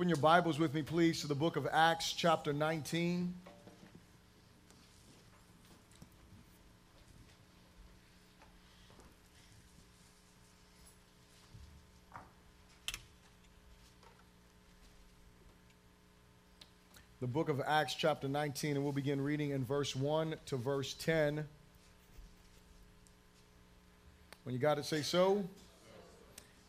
Open your Bibles with me, please, to the book of Acts, chapter 19. The book of Acts, chapter 19, and we'll begin reading in verse 1 to verse 10. When you got it, say so.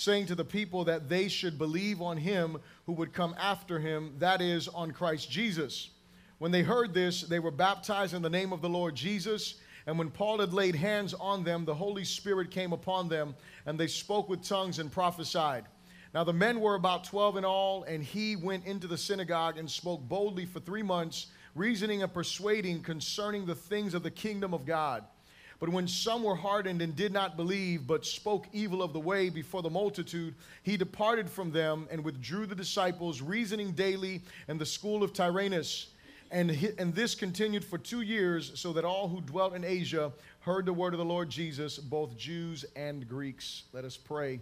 saying to the people that they should believe on him who would come after him, that is, on Christ Jesus. When they heard this, they were baptized in the name of the Lord Jesus. And when Paul had laid hands on them, the Holy Spirit came upon them, and they spoke with tongues and prophesied. Now the men were about 12 in all, and he went into the synagogue and spoke boldly for three months, reasoning and persuading concerning the things of the kingdom of God. But when some were hardened and did not believe, but spoke evil of the way before the multitude, he departed from them and withdrew the disciples, reasoning daily in the school of Tyrannus. And, and this continued for two years, so that all who dwelt in Asia heard the word of the Lord Jesus, both Jews and Greeks. Let us pray.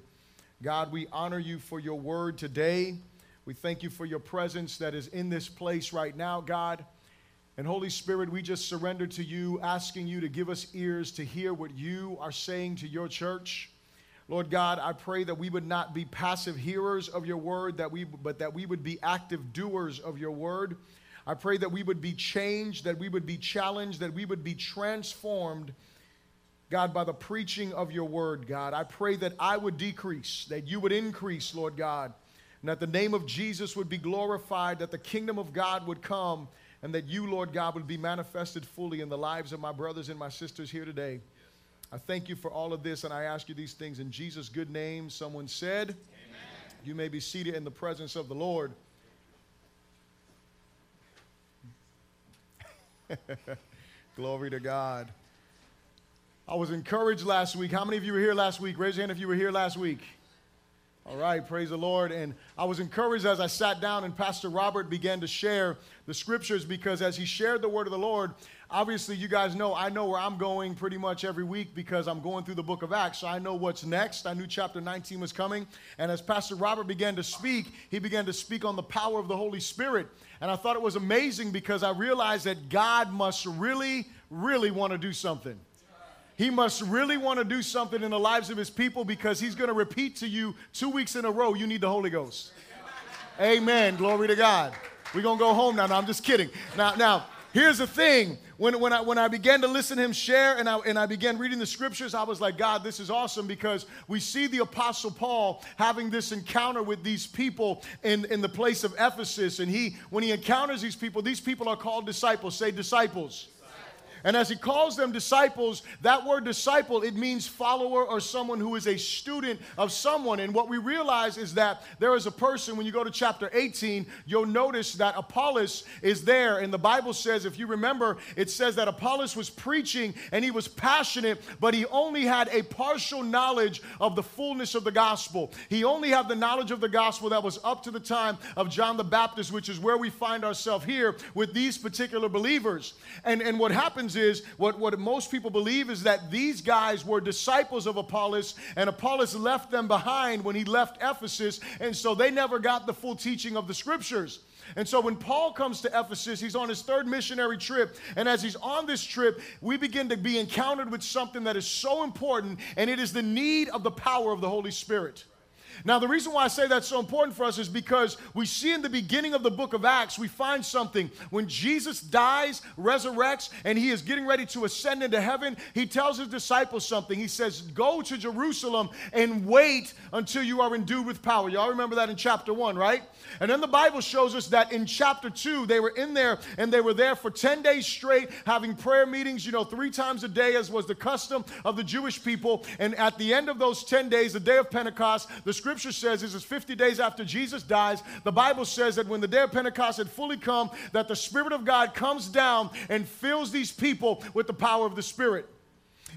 God, we honor you for your word today. We thank you for your presence that is in this place right now, God. And Holy Spirit, we just surrender to you, asking you to give us ears to hear what you are saying to your church. Lord God, I pray that we would not be passive hearers of your word, that we, but that we would be active doers of your word. I pray that we would be changed, that we would be challenged, that we would be transformed, God, by the preaching of your word, God. I pray that I would decrease, that you would increase, Lord God, and that the name of Jesus would be glorified, that the kingdom of God would come and that you, Lord God, would be manifested fully in the lives of my brothers and my sisters here today. I thank you for all of this, and I ask you these things in Jesus' good name. Someone said, Amen. You may be seated in the presence of the Lord. Glory to God. I was encouraged last week. How many of you were here last week? Raise your hand if you were here last week. All right, praise the Lord. And I was encouraged as I sat down and Pastor Robert began to share the scriptures because as he shared the word of the Lord, obviously you guys know I know where I'm going pretty much every week because I'm going through the book of Acts. So I know what's next. I knew chapter 19 was coming. And as Pastor Robert began to speak, he began to speak on the power of the Holy Spirit. And I thought it was amazing because I realized that God must really, really want to do something. He must really want to do something in the lives of his people because he's going to repeat to you two weeks in a row, you need the Holy Ghost. Amen. Glory to God. We're going to go home now. No, I'm just kidding. Now, now, here's the thing. When, when, I, when I began to listen to him share and I, and I began reading the scriptures, I was like, God, this is awesome because we see the Apostle Paul having this encounter with these people in, in the place of Ephesus. And he, when he encounters these people, these people are called disciples. Say disciples. And as he calls them disciples, that word disciple, it means follower or someone who is a student of someone. And what we realize is that there is a person, when you go to chapter 18, you'll notice that Apollos is there. And the Bible says, if you remember, it says that Apollos was preaching and he was passionate, but he only had a partial knowledge of the fullness of the gospel. He only had the knowledge of the gospel that was up to the time of John the Baptist, which is where we find ourselves here with these particular believers. And, and what happens happens is what, what most people believe is that these guys were disciples of Apollos, and Apollos left them behind when he left Ephesus, and so they never got the full teaching of the scriptures. And so when Paul comes to Ephesus, he's on his third missionary trip. And as he's on this trip, we begin to be encountered with something that is so important, and it is the need of the power of the Holy Spirit. Now, the reason why I say that's so important for us is because we see in the beginning of the book of Acts, we find something. When Jesus dies, resurrects, and he is getting ready to ascend into heaven, he tells his disciples something. He says, Go to Jerusalem and wait until you are endued with power. Y'all remember that in chapter 1, right? And then the Bible shows us that in chapter 2, they were in there and they were there for 10 days straight having prayer meetings, you know, three times a day, as was the custom of the Jewish people. And at the end of those 10 days, the day of Pentecost, the scripture says is it's 50 days after Jesus dies. The Bible says that when the day of Pentecost had fully come, that the Spirit of God comes down and fills these people with the power of the Spirit.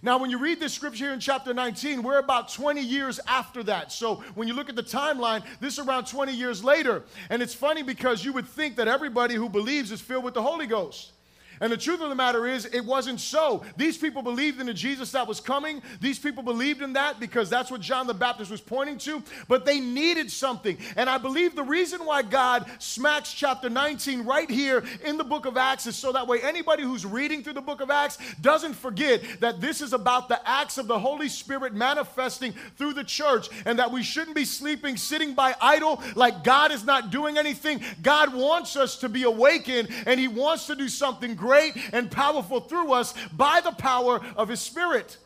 Now, when you read this scripture here in chapter 19, we're about 20 years after that. So when you look at the timeline, this is around 20 years later. And it's funny because you would think that everybody who believes is filled with the Holy Ghost. And the truth of the matter is, it wasn't so. These people believed in the Jesus that was coming. These people believed in that because that's what John the Baptist was pointing to. But they needed something. And I believe the reason why God smacks chapter 19 right here in the book of Acts is so that way anybody who's reading through the book of Acts doesn't forget that this is about the acts of the Holy Spirit manifesting through the church and that we shouldn't be sleeping, sitting by idle like God is not doing anything. God wants us to be awakened and He wants to do something great great and powerful through us by the power of His Spirit.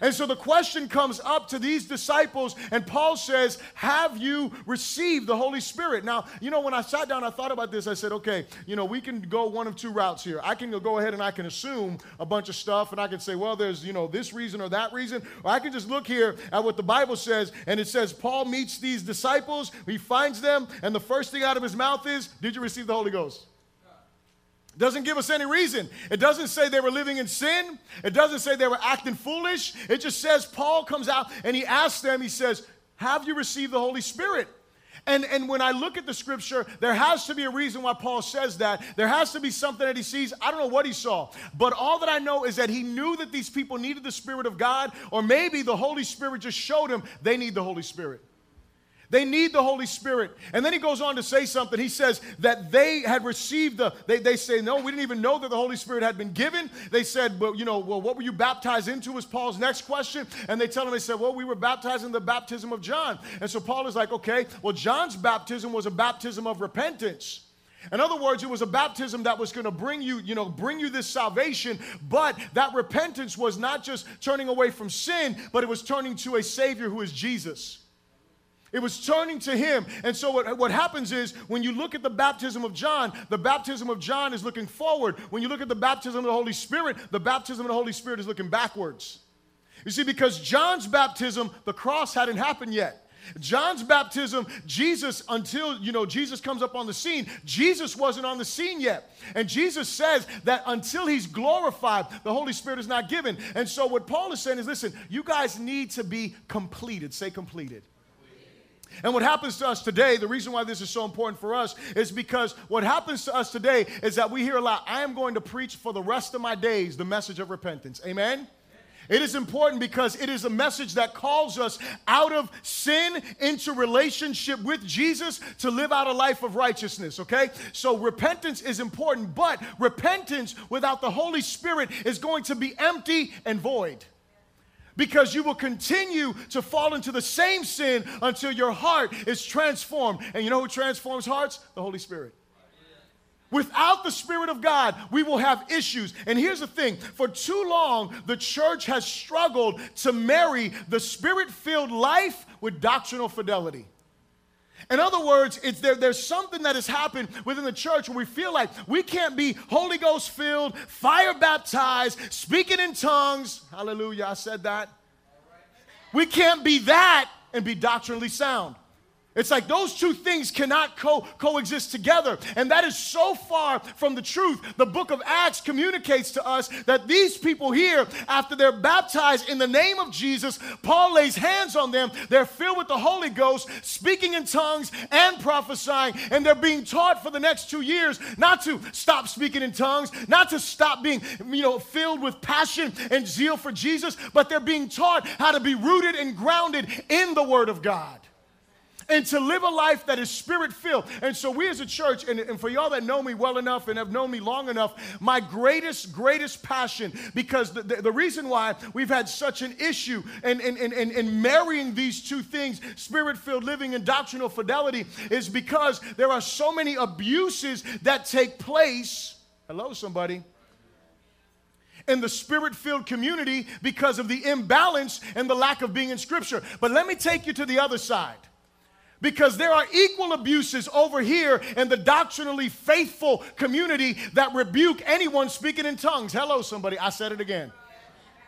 And so the question comes up to these disciples, and Paul says, Have you received the Holy Spirit? Now, you know, when I sat down, I thought about this. I said, Okay, you know, we can go one of two routes here. I can go ahead and I can assume a bunch of stuff, and I can say, Well, there's, you know, this reason or that reason. Or I can just look here at what the Bible says, and it says, Paul meets these disciples, he finds them, and the first thing out of his mouth is, Did you receive the Holy Ghost? Doesn't give us any reason. It doesn't say they were living in sin. It doesn't say they were acting foolish. It just says Paul comes out and he asks them, he says, Have you received the Holy Spirit? And, and when I look at the scripture, there has to be a reason why Paul says that. There has to be something that he sees. I don't know what he saw, but all that I know is that he knew that these people needed the Spirit of God, or maybe the Holy Spirit just showed him they need the Holy Spirit. They need the Holy Spirit. And then he goes on to say something. He says that they had received the, they, they say, no, we didn't even know that the Holy Spirit had been given. They said, well, you know, well, what were you baptized into was Paul's next question. And they tell him, they said, well, we were baptized in the baptism of John. And so Paul is like, okay, well, John's baptism was a baptism of repentance. In other words, it was a baptism that was going to bring you, you know, bring you this salvation, but that repentance was not just turning away from sin, but it was turning to a Savior who is Jesus. It was turning to him. And so, what, what happens is when you look at the baptism of John, the baptism of John is looking forward. When you look at the baptism of the Holy Spirit, the baptism of the Holy Spirit is looking backwards. You see, because John's baptism, the cross hadn't happened yet. John's baptism, Jesus, until, you know, Jesus comes up on the scene, Jesus wasn't on the scene yet. And Jesus says that until he's glorified, the Holy Spirit is not given. And so what Paul is saying is listen, you guys need to be completed. Say completed. And what happens to us today, the reason why this is so important for us is because what happens to us today is that we hear a lot, I am going to preach for the rest of my days the message of repentance. Amen? It is important because it is a message that calls us out of sin into relationship with Jesus to live out a life of righteousness, okay? So repentance is important, but repentance without the Holy Spirit is going to be empty and void because you will continue to fall into the same sin until your heart is transformed. And you know who transforms hearts? The Holy Spirit. Without the Spirit of God, we will have issues. And here's the thing for too long, the church has struggled to marry the Spirit filled life with doctrinal fidelity. In other words, it's there, there's something that has happened within the church where we feel like we can't be Holy Ghost filled, fire baptized, speaking in tongues. Hallelujah, I said that. We can't be that and be doctrinally sound. It's like those two things cannot co- coexist together. And that is so far from the truth. The book of Acts communicates to us that these people here, after they're baptized in the name of Jesus, Paul lays hands on them. They're filled with the Holy Ghost, speaking in tongues and prophesying. And they're being taught for the next two years not to stop speaking in tongues, not to stop being, you know, filled with passion and zeal for Jesus, but they're being taught how to be rooted and grounded in the Word of God and to live a life that is spirit filled. And so, we as a church, and, and, for y'all that know me well enough and have known me long enough, my greatest, greatest passion, because the, the, the reason why we've had such an issue in, in, in, in marrying these two things, spirit filled living and doctrinal fidelity, is because there are so many abuses that take place. Hello, somebody in the spirit filled community because of the imbalance and the lack of being in Scripture. But let me take you to the other side. Because there are equal abuses over here in the doctrinally faithful community that rebuke anyone speaking in tongues. Hello, somebody. I said it again.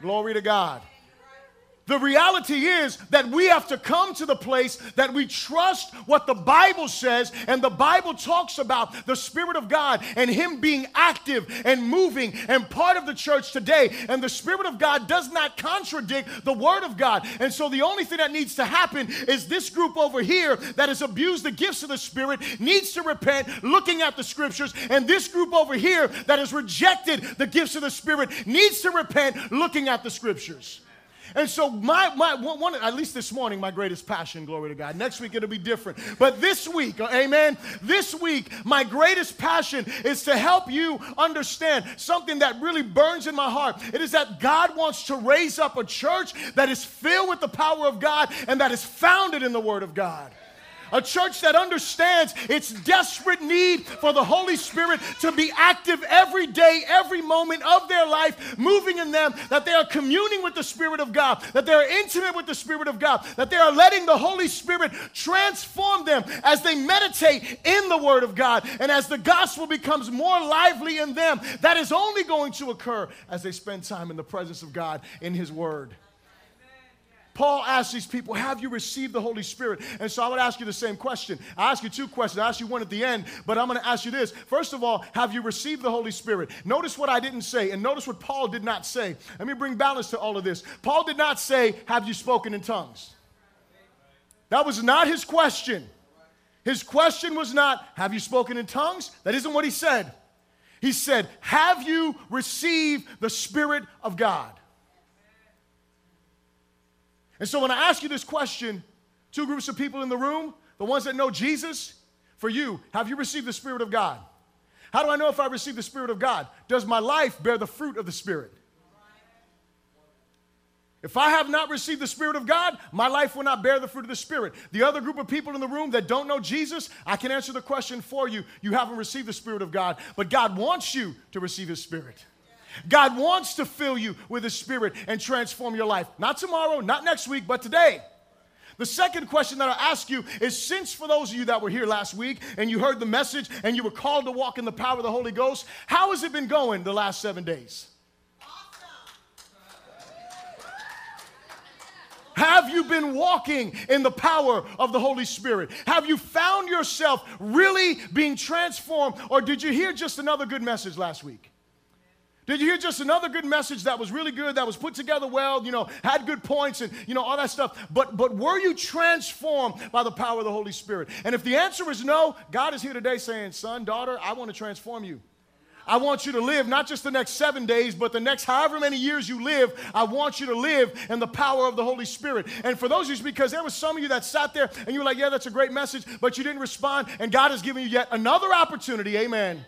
Glory to God. The reality is that we have to come to the place that we trust what the Bible says, and the Bible talks about the Spirit of God and Him being active and moving and part of the church today. And the Spirit of God does not contradict the Word of God. And so the only thing that needs to happen is this group over here that has abused the gifts of the Spirit needs to repent, looking at the scriptures, and this group over here that has rejected the gifts of the Spirit needs to repent, looking at the scriptures. And so, my, my one, at least this morning, my greatest passion, glory to God. Next week, it'll be different. But this week, uh, amen, this week, my greatest passion is to help you understand something that really burns in my heart. It is that God wants to raise up a church that is filled with the power of God and that is founded in the Word of God. A church that understands its desperate need for the Holy Spirit to be active every day, every moment of their life, moving in them, that they are communing with the Spirit of God, that they are intimate with the Spirit of God, that they are letting the Holy Spirit transform them as they meditate in the Word of God. And as the gospel becomes more lively in them, that is only going to occur as they spend time in the presence of God in His Word. Paul asked these people, Have you received the Holy Spirit? And so I would ask you the same question. I ask you two questions. I ask you one at the end, but I'm going to ask you this. First of all, have you received the Holy Spirit? Notice what I didn't say, and notice what Paul did not say. Let me bring balance to all of this. Paul did not say, Have you spoken in tongues? That was not his question. His question was not, Have you spoken in tongues? That isn't what he said. He said, Have you received the Spirit of God? And so when I ask you this question, two groups of people in the room, the ones that know Jesus, for you, have you received the Spirit of God? How do I know if I received the Spirit of God? Does my life bear the fruit of the Spirit? If I have not received the Spirit of God, my life will not bear the fruit of the Spirit. The other group of people in the room that don't know Jesus, I can answer the question for you. You haven't received the Spirit of God, but God wants you to receive His Spirit. God wants to fill you with His Spirit and transform your life. Not tomorrow, not next week, but today. The second question that I ask you is since for those of you that were here last week and you heard the message and you were called to walk in the power of the Holy Ghost, how has it been going the last seven days? Have you been walking in the power of the Holy Spirit? Have you found yourself really being transformed? Or did you hear just another good message last week? Did you hear just another good message that was really good, that was put together well, you know, had good points and, you know, all that stuff? But, but were you transformed by the power of the Holy Spirit? And if the answer is no, God is here today saying, son, daughter, I want to transform you. I want you to live not just the next seven days, but the next however many years you live. I want you to live in the power of the Holy Spirit. And for those of you, because there was some of you that sat there and you were like, yeah, that's a great message, but you didn't respond, and God has given you yet another opportunity, amen,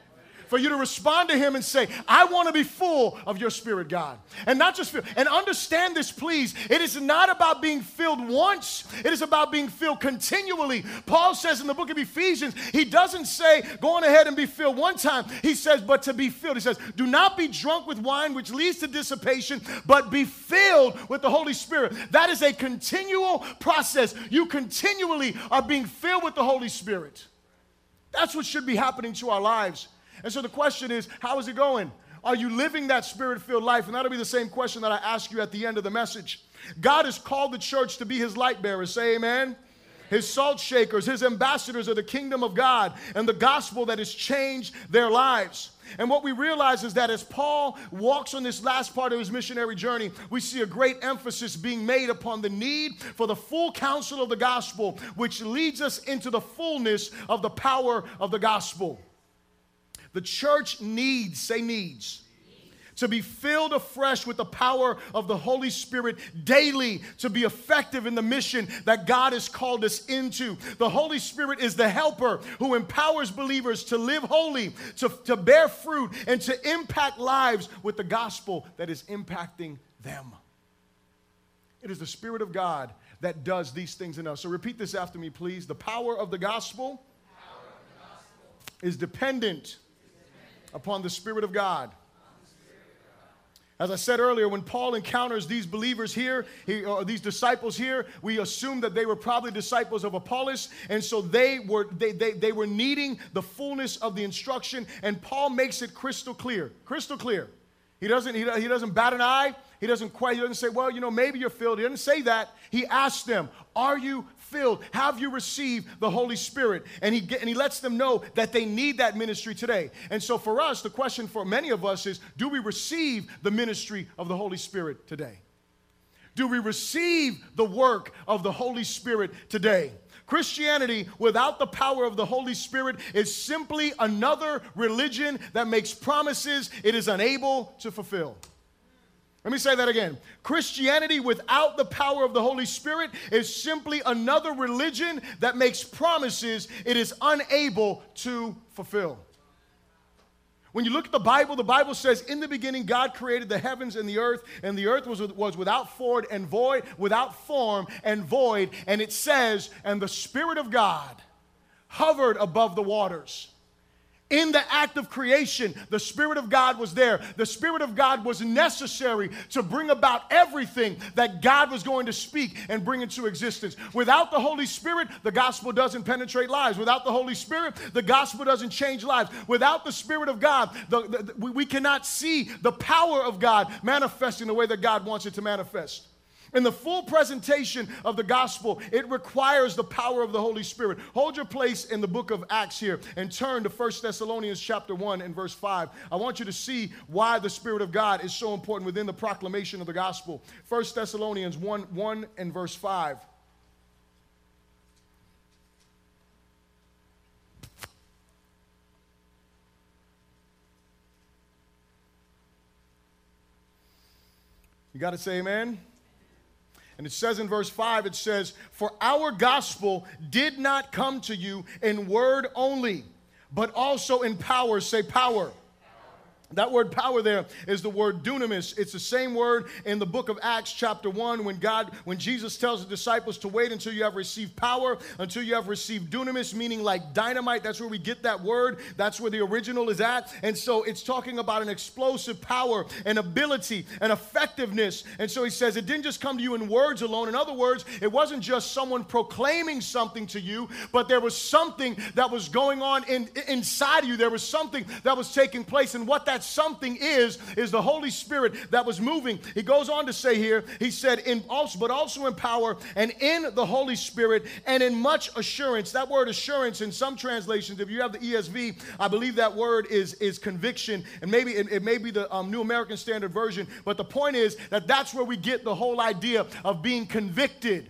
for you to respond to him and say, I want to be full of your spirit, God. And not just filled. And understand this, please. It is not about being filled once, it is about being filled continually. Paul says in the book of Ephesians, he doesn't say, go on ahead and be filled one time. He says, but to be filled. He says, do not be drunk with wine, which leads to dissipation, but be filled with the Holy Spirit. That is a continual process. You continually are being filled with the Holy Spirit. That's what should be happening to our lives. And so the question is, how is it going? Are you living that spirit filled life? And that'll be the same question that I ask you at the end of the message. God has called the church to be his light bearers. Say amen. His salt shakers, his ambassadors of the kingdom of God and the gospel that has changed their lives. And what we realize is that as Paul walks on this last part of his missionary journey, we see a great emphasis being made upon the need for the full counsel of the gospel, which leads us into the fullness of the power of the gospel. The church needs, say needs, to be filled afresh with the power of the Holy Spirit daily to be effective in the mission that God has called us into. The Holy Spirit is the helper who empowers believers to live holy, to, to bear fruit, and to impact lives with the gospel that is impacting them. It is the Spirit of God that does these things in us. So repeat this after me, please. The power of the gospel, of the gospel. is dependent upon the Spirit of God. As I said earlier, when Paul encounters these believers here, he, or these disciples here, we assume that they were probably disciples of Apollos, and so they were they, they, they were needing the fullness of the instruction. And Paul makes it crystal clear, crystal clear. He doesn't, he, he doesn't bat an eye. He doesn't quite, he doesn't say, well, you know, maybe you're filled. He doesn't say that. He asks them, are you filled? Have you received the Holy Spirit? And he, get, and he lets them know that they need that ministry today. And so for us, the question for many of us is, do we receive the ministry of the Holy Spirit today? Do we receive the work of the Holy Spirit today? Christianity without the power of the Holy Spirit is simply another religion that makes promises it is unable to fulfill. Let me say that again. Christianity without the power of the Holy Spirit is simply another religion that makes promises it is unable to fulfill. When you look at the Bible, the Bible says, In the beginning, God created the heavens and the earth, and the earth was, was without form and void, without form and void. And it says, And the Spirit of God hovered above the waters. In the act of creation, the Spirit of God was there. The Spirit of God was necessary to bring about everything that God was going to speak and bring into existence. Without the Holy Spirit, the gospel doesn't penetrate lives. Without the Holy Spirit, the gospel doesn't change lives. Without the Spirit of God, the, the, we, we cannot see the power of God manifesting the way that God wants it to manifest. In the full presentation of the gospel, it requires the power of the Holy Spirit. Hold your place in the book of Acts here and turn to 1 Thessalonians chapter 1 and verse 5. I want you to see why the Spirit of God is so important within the proclamation of the gospel. 1 Thessalonians 1 1 and verse 5. You got to say amen? And it says in verse 5, it says, For our gospel did not come to you in word only, but also in power. Say power that word power there is the word dunamis. It's the same word in the book of Acts, chapter 1, when God, when Jesus tells the disciples to wait until you have received power, until you have received dunamis, meaning like dynamite. That's where we get that word. That's where the original is at. And so it's talking about an explosive power, an ability, an effectiveness. And so he says it didn't just come to you in words alone. In other words, it wasn't just someone proclaiming something to you, but there was something that was going on in, inside of you. There was something that was taking place. And what that something is, is the Holy Spirit that was moving. He goes on to say here, he said, in also, but also in power and in the Holy Spirit and in much assurance. That word assurance in some translations, if you have the ESV, I believe that word is, is conviction. And maybe it, it may be the um, New American Standard Version. But the point is that that's where we get the whole idea of being convicted.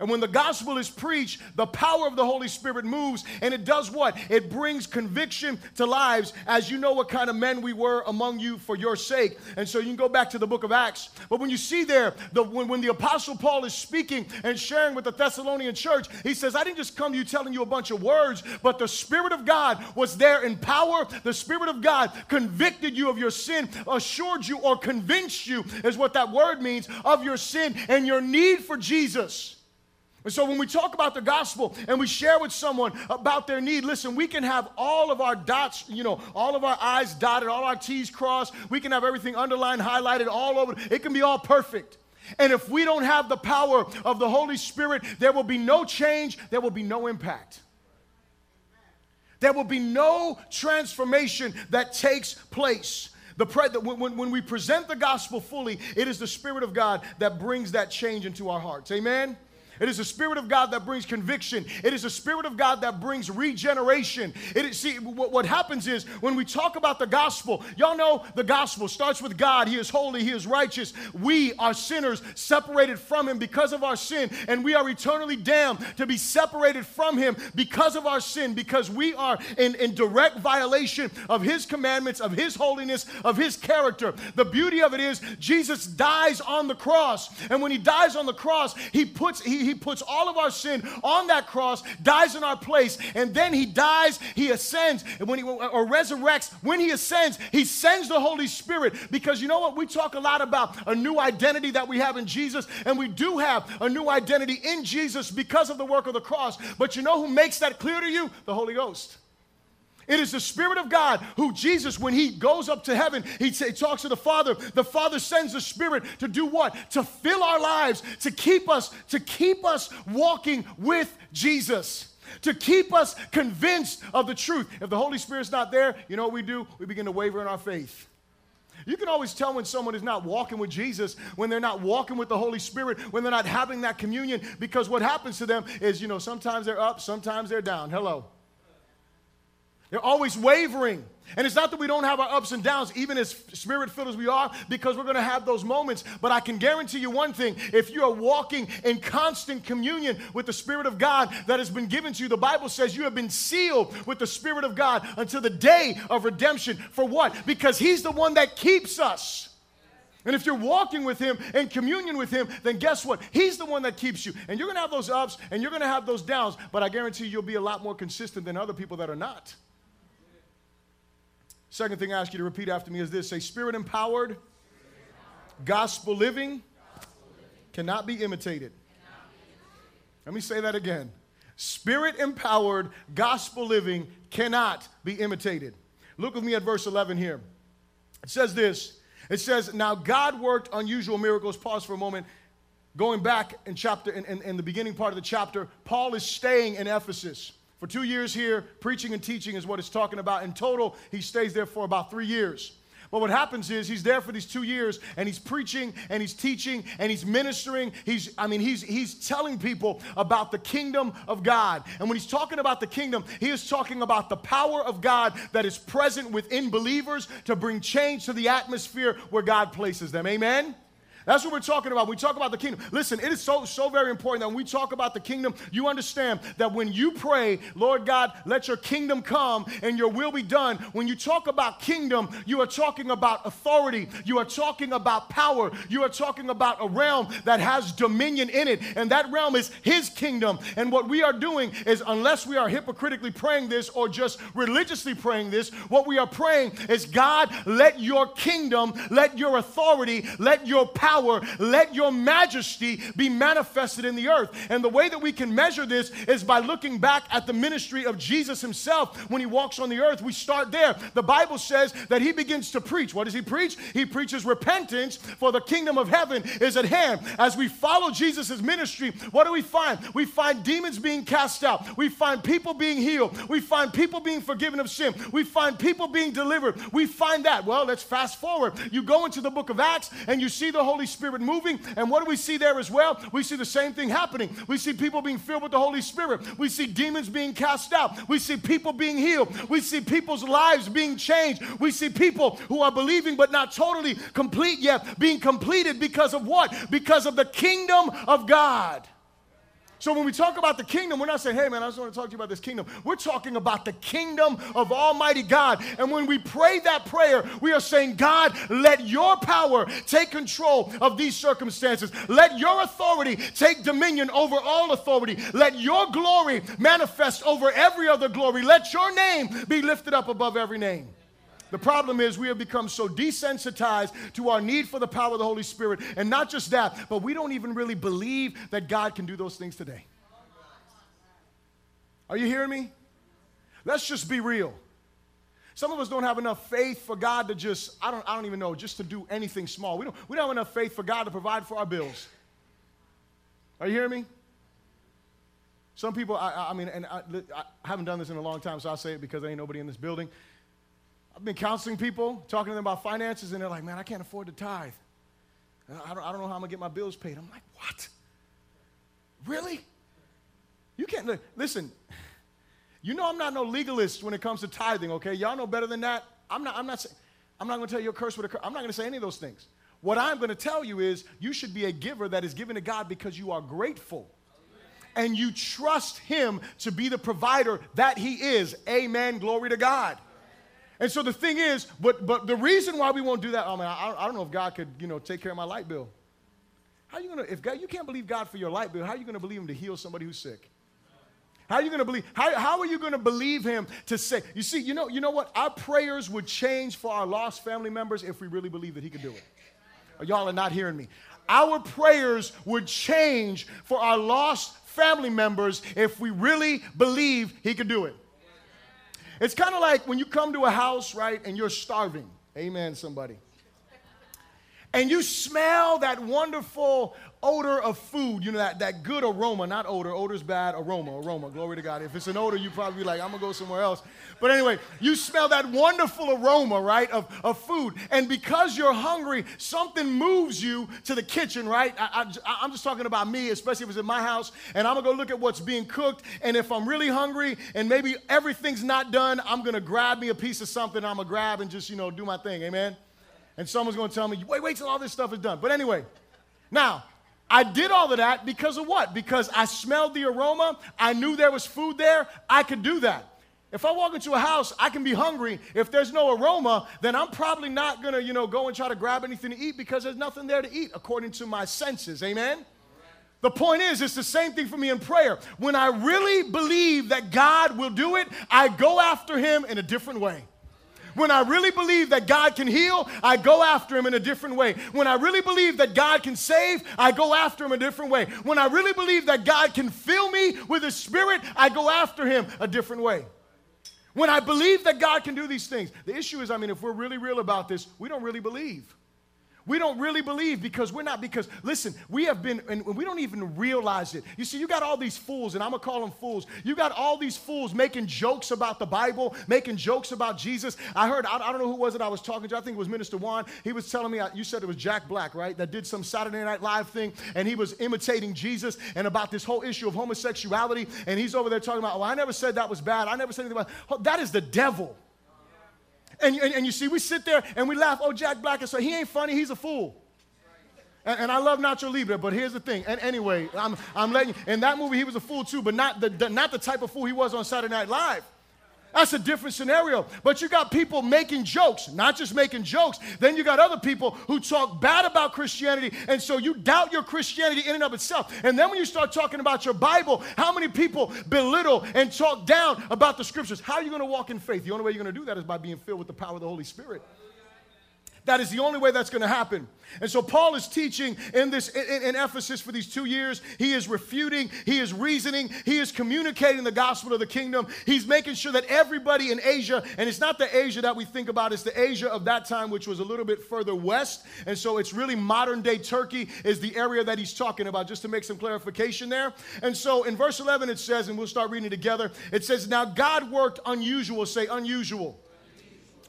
And when the gospel is preached, the power of the Holy Spirit moves and it does what? It brings conviction to lives as you know what kind of men we were among you for your sake. And so you can go back to the book of Acts. But when you see there, the, when, when the apostle Paul is speaking and sharing with the Thessalonian church, he says, I didn't just come to you telling you a bunch of words, but the Spirit of God was there in power. The Spirit of God convicted you of your sin, assured you or convinced you, is what that word means, of your sin and your need for Jesus. And so when we talk about the gospel and we share with someone about their need, listen, we can have all of our dots, you know, all of our I's dotted, all our T's crossed. We can have everything underlined, highlighted, all over. It can be all perfect. And if we don't have the power of the Holy Spirit, there will be no change, there will be no impact. There will be no transformation that takes place. The pre- when, when we present the gospel fully, it is the Spirit of God that brings that change into our hearts. Amen? It is the Spirit of God that brings conviction. It is the Spirit of God that brings regeneration. It is, see, what, what happens is when we talk about the gospel, y'all know the gospel starts with God. He is holy, He is righteous. We are sinners separated from Him because of our sin, and we are eternally damned to be separated from Him because of our sin, because we are in, in direct violation of His commandments, of His holiness, of His character. The beauty of it is Jesus dies on the cross, and when He dies on the cross, He puts, He, he puts all of our sin on that cross, dies in our place, and then he dies, he ascends, and when he or resurrects, when he ascends, he sends the Holy Spirit. Because you know what? We talk a lot about a new identity that we have in Jesus, and we do have a new identity in Jesus because of the work of the cross. But you know who makes that clear to you? The Holy Ghost. It is the Spirit of God who Jesus, when he goes up to heaven, he, t- talks to the Father. The Father sends the Spirit to do what? To fill our lives, to keep us, to keep us walking with Jesus. To keep us convinced of the truth. If the Holy Spirit's not there, you know what we do? We begin to waver in our faith. You can always tell when someone is not walking with Jesus, when they're not walking with the Holy Spirit, when they're not having that communion, because what happens to them is, you know, sometimes they're up, sometimes they're down. Hello. They're always wavering. And it's not that we don't have our ups and downs, even as spirit filled as we are, because we're going to have those moments. But I can guarantee you one thing if you are walking in constant communion with the Spirit of God that has been given to you, the Bible says you have been sealed with the Spirit of God until the day of redemption. For what? Because He's the one that keeps us. And if you're walking with Him in communion with Him, then guess what? He's the one that keeps you. And you're going to have those ups and you're going to have those downs, but I guarantee you, you'll be a lot more consistent than other people that are not. Second thing I ask you to repeat after me is this say, Spirit empowered, gospel living cannot be imitated. Let me say that again. Spirit empowered, gospel living cannot be imitated. Look with me at verse 11 here. It says this It says, Now God worked unusual miracles. Pause for a moment. Going back in chapter in, in, in the beginning part of the chapter, Paul is staying in Ephesus. For two years here, preaching and teaching is what it's talking about. In total, he stays there for about three years. But what happens is he's there for these two years and he's preaching and he's teaching and he's ministering. He's, I mean, he's, he's telling people about the kingdom of God. And when he's talking about the kingdom, he is talking about the power of God that is present within believers to bring change to the atmosphere where God places them. Amen? That's what we're talking about. We talk about the kingdom. Listen, it is so, so very important that when we talk about the kingdom, you understand that when you pray, Lord God, let your kingdom come and your will be done. When you talk about kingdom, you are talking about authority. You are talking about power. You are talking about a realm that has dominion in it. And that realm is his kingdom. And what we are doing is, unless we are hypocritically praying this or just religiously praying this, what we are praying is, God, let your kingdom, let your authority, let your power power, let your majesty be manifested in the earth. And the way that we can measure this is by looking back at the ministry of Jesus himself when he walks on the earth. We start there. The Bible says that he begins to preach. What does he preach? He preaches repentance, for the kingdom of heaven is at hand. As we follow Jesus' ministry, what do we find? We find demons being cast out. We find people being healed. We find people being forgiven of sin. We find people being delivered. We find that. Well, let's fast forward. You go into the book of Acts and you see the Holy Holy Spirit moving. And what do we see there as well? We see the same thing happening. We see people being filled with the Holy Spirit. We see demons being cast out. We see people being healed. We see people's lives being changed. We see people who are believing but not totally complete yet being completed because of what? Because of the kingdom of God. So when we talk about the kingdom, we're not saying, hey man, I just want to talk to you about this kingdom. We're talking about the kingdom of Almighty God. And when we pray that prayer, we are saying, God, let your power take control of these circumstances. Let your authority take dominion over all authority. Let your glory manifest over every other glory. Let your name be lifted up above every name. The problem is we have become so desensitized to our need for the power of the Holy Spirit. And not just that, but we don't even really believe that God can do those things today. Are you hearing me? Let's just be real. Some of us don't have enough faith for God to just, I don't, I don't even know, just to do anything small. We don't, we don't have enough faith for God to provide for our bills. Are you hearing me? Some people, I, I mean, and I, I haven't done this in a long time, so I'll say it because there ain't nobody in this building. I've been counseling people, talking to them about finances, and they're like, man, I can't afford to tithe. I don't, I don't know how I'm going to get my bills paid. I'm like, what? Really? You can't, listen, you know I'm not no legalist when it comes to tithing, okay? Y'all know better than that. I'm not, I'm not, I'm not going to tell you a curse with a curse. I'm not going to say any of those things. What I'm going to tell you is you should be a giver that is given to God because you are grateful and you trust Him to be the provider that He is. Amen. Glory to God. And so the thing is, but, but the reason why we won't do that, oh, I mean, I, I don't know if God could, you know, take care of my light bill. How are you going to, if God, you can't believe God for your light bill, how are you going to believe Him to heal somebody who's sick? How are you going to believe? How, how are you going to believe him to say? You see, you know, you know what? Our prayers would change for our lost family members if we really believe that he could do it. Y'all are not hearing me. Our prayers would change for our lost family members if we really believe he could do it. It's kind of like when you come to a house, right, and you're starving. Amen, somebody. And you smell that wonderful odor of food, you know, that, that good aroma, not odor, odor's bad, aroma, aroma, glory to God. If it's an odor, you probably be like, I'm gonna go somewhere else. But anyway, you smell that wonderful aroma, right, of, of food. And because you're hungry, something moves you to the kitchen, right? I, I, I'm just talking about me, especially if it's in my house, and I'm gonna go look at what's being cooked. And if I'm really hungry and maybe everything's not done, I'm gonna grab me a piece of something, I'm gonna grab and just, you know, do my thing, amen? And someone's gonna tell me, wait, wait till all this stuff is done. But anyway, now, I did all of that because of what? Because I smelled the aroma. I knew there was food there. I could do that. If I walk into a house, I can be hungry. If there's no aroma, then I'm probably not gonna, you know, go and try to grab anything to eat because there's nothing there to eat according to my senses. Amen. The point is, it's the same thing for me in prayer. When I really believe that God will do it, I go after Him in a different way. When I really believe that God can heal, I go after him in a different way. When I really believe that God can save, I go after him a different way. When I really believe that God can fill me with his spirit, I go after him a different way. When I believe that God can do these things, the issue is, I mean, if we're really real about this, we don't really believe. We don't really believe because we're not, because listen, we have been, and we don't even realize it. You see, you got all these fools, and I'm gonna call them fools. You got all these fools making jokes about the Bible, making jokes about Jesus. I heard, I, don't know who it was it I was talking to, I think it was Minister Juan. He was telling me, you said it was Jack Black, right? That did some Saturday Night Live thing, and he was imitating Jesus and about this whole issue of homosexuality, and he's over there talking about, well, I never said that was bad. I never said anything about That is the devil. And, and, and, you see, we sit there and we laugh, oh, Jack Black is so he ain't funny, he's a fool. And, and, I love Nacho Libre, but here's the thing. And anyway, I'm, I'm letting you, in that movie, he was a fool too, but not the, the, not the type of fool he was on Saturday Night Live. That's a different scenario. But you got people making jokes, not just making jokes. Then you got other people who talk bad about Christianity, and so you doubt your Christianity in and of itself. And then when you start talking about your Bible, how many people belittle and talk down about the scriptures? How are you going to walk in faith? The only way you're going to do that is by being filled with the power of the Holy Spirit. That is the only way that's going to happen. And so Paul is teaching in this in, in, Ephesus for these two years. He is refuting, he is reasoning, he is communicating the gospel of the kingdom. He's making sure that everybody in Asia, and it's not the Asia that we think about, it's the Asia of that time, which was a little bit further west. And so it's really modern day Turkey is the area that he's talking about, just to make some clarification there. And so in verse 11 it says, and we'll start reading together, it says, Now God worked unusual, say unusual,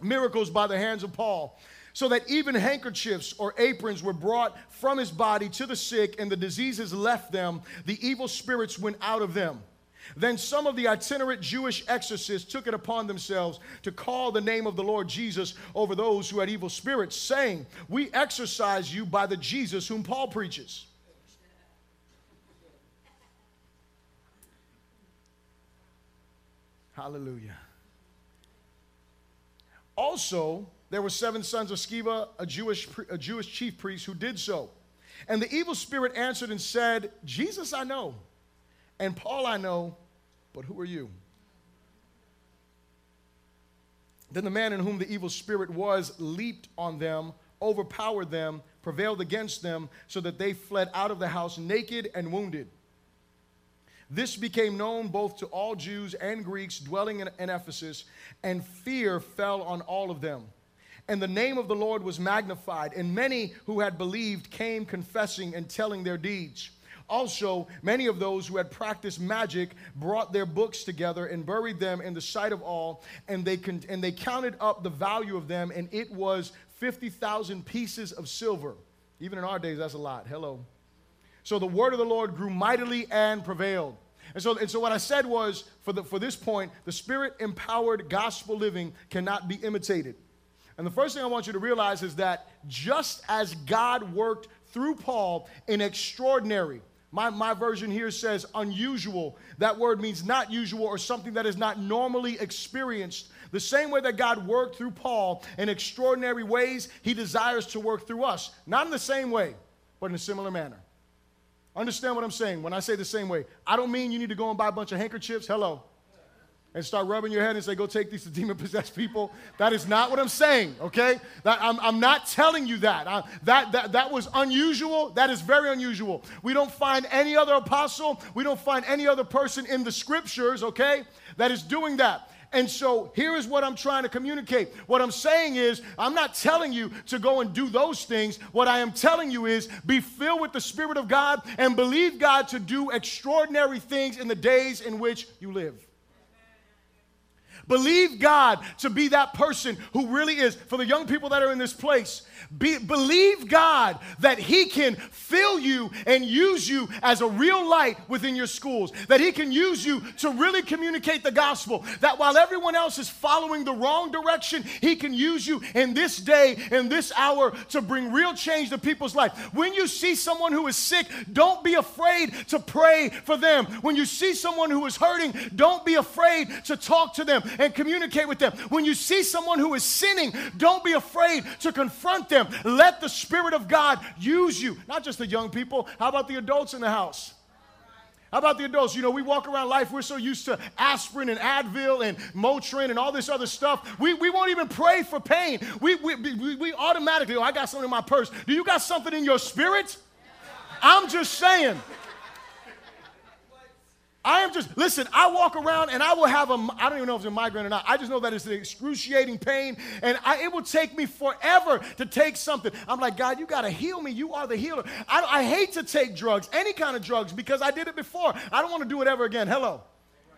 miracles by the hands of Paul so that even handkerchiefs or aprons were brought from his body to the sick, and the diseases left them. The evil spirits went out of them. Then some of the itinerant Jewish exorcists took it upon themselves to call the name of the Lord Jesus over those who had evil spirits, saying, We exorcise you by the Jesus whom Paul preaches. Hallelujah. Also, there were seven sons of Sceva, a Jewish, a Jewish chief priest, who did so. And the evil spirit answered and said, Jesus I know, and Paul I know, but who are you? Then the man in whom the evil spirit was leaped on them, overpowered them, prevailed against them, so that they fled out of the house naked and wounded. This became known both to all Jews and Greeks dwelling in, in Ephesus, and fear fell on all of them. And the name of the Lord was magnified, and many who had believed came confessing and telling their deeds. Also, many of those who had practiced magic brought their books together and buried them in the sight of all, and they, con- and they counted up the value of them, and it was 50,000 pieces of silver. Even in our days, that's a lot. Hello. So the word of the Lord grew mightily and prevailed. And so, and so what I said was, for, the, for this point, the spirit empowered gospel living cannot be imitated. And the first thing I want you to realize is that just as God worked through Paul in extraordinary, my, my version here says unusual. That word means not usual or something that is not normally experienced. The same way that God worked through Paul in extraordinary ways, he desires to work through us. Not in the same way, but in a similar manner. Understand what I'm saying when I say the same way. I don't mean you need to go and buy a bunch of handkerchiefs. Hello and start rubbing your head and say, go take these to demon possessed people. That is not what I'm saying, okay? That, I'm, I'm not telling you that. I, that, that. That was unusual. That is very unusual. We don't find any other apostle, we don't find any other person in the scriptures, okay, that is doing that. And so here is what I'm trying to communicate. What I'm saying is, I'm not telling you to go and do those things. What I am telling you is, be filled with the Spirit of God and believe God to do extraordinary things in the days in which you live. Believe God to be that person who really is. For the young people that are in this place, be, believe God that He can fill you and use you as a real light within your schools, that He can use you to really communicate the gospel, that while everyone else is following the wrong direction, He can use you in this day, in this hour, to bring real change to people's life. When you see someone who is sick, don't be afraid to pray for them. When you see someone who is hurting, don't be afraid to talk to them and communicate with them. When you see someone who is sinning, don't be afraid to confront them. Let the Spirit of God use you, not just the young people. How about the adults in the house? How about the adults? You know, we walk around life, we're so used to aspirin and Advil and Motrin and all this other stuff. We, we won't even pray for pain. We, we, we, we automatically, oh, I got something in my purse. Do you got something in your spirit? I'm just saying. I am just, listen, I walk around and I will have a, I don't even know if it's a migraine or not. I just know that it's an excruciating pain and I, it will take me forever to take something. I'm like, God, you got to heal me. You are the healer. I, I hate to take drugs, any kind of drugs, because I did it before. I don't want to do it ever again. Hello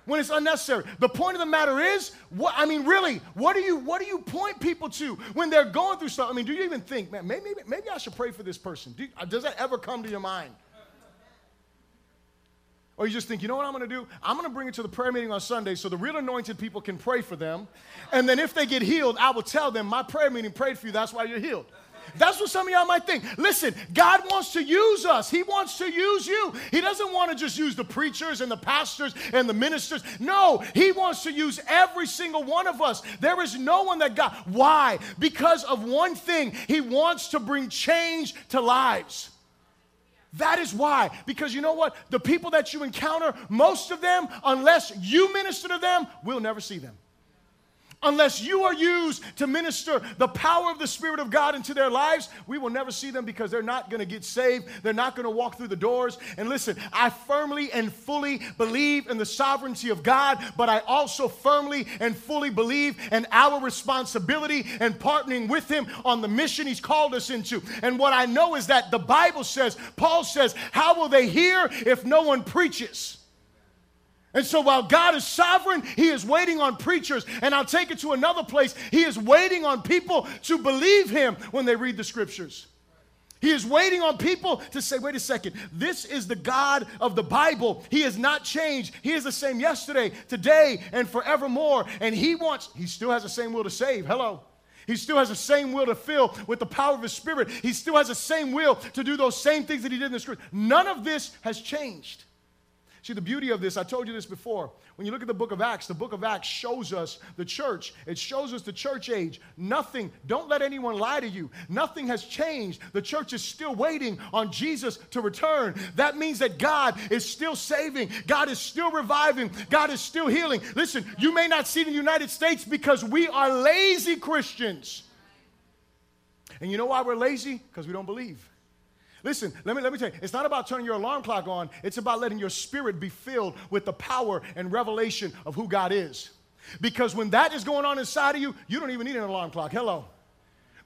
when it's unnecessary. The point of the matter is, what I mean, really, what do you what do you point people to when they're going through something? I mean, do you even think, man, maybe maybe I should pray for this person? Do, does that ever come to your mind? Or you just think, you know what I'm to do? I'm to bring it to the prayer meeting on Sunday so the real anointed people can pray for them. And then if they get healed, I will tell them, my prayer meeting prayed for you. That's why you're healed. That's what some of y'all might think. Listen, God wants to use us. He wants to use you. He doesn't want to just use the preachers and the pastors and the ministers. No, He wants to use every single one of us. There is no one that God. Why? Because of one thing. He wants to bring change to lives. That is why. Because you know what? The people that you encounter, most of them, unless you minister to them, we'll never see them unless you are used to minister the power of the Spirit of God into their lives, we will never see them because they're not going to get saved. They're not going to walk through the doors. And listen, I firmly and fully believe in the sovereignty of God, but I also firmly and fully believe in our responsibility and partnering with Him on the mission He's called us into. And what I know is that the Bible says, Paul says, How will they hear if no one preaches? And so while God is sovereign, He is waiting on preachers. And I'll take it to another place. He is waiting on people to believe Him when they read the scriptures. He is waiting on people to say, wait a second, this is the God of the Bible. He has not changed. He is the same yesterday, today, and forevermore. And He wants, He still has the same will to save. Hello. He still has the same will to fill with the power of His Spirit. He still has the same will to do those same things that He did in the Scripture. None of this has changed. See, the beauty of this, I told you this before. When you look at the book of Acts, the book of Acts shows us the church. It shows us the church age. Nothing, don't let anyone lie to you. Nothing has changed. The church is still waiting on Jesus to return. That means that God is still saving, God is still reviving, God is still healing. Listen, you may not see it in the United States because we are lazy Christians. And you know why we're lazy? Because we don't believe. Listen, let me, let me tell you, it's not about turning your alarm clock on, it's about letting your spirit be filled with the power and revelation of who God is. Because when that is going on inside of you, you don't even need an alarm clock. Hello.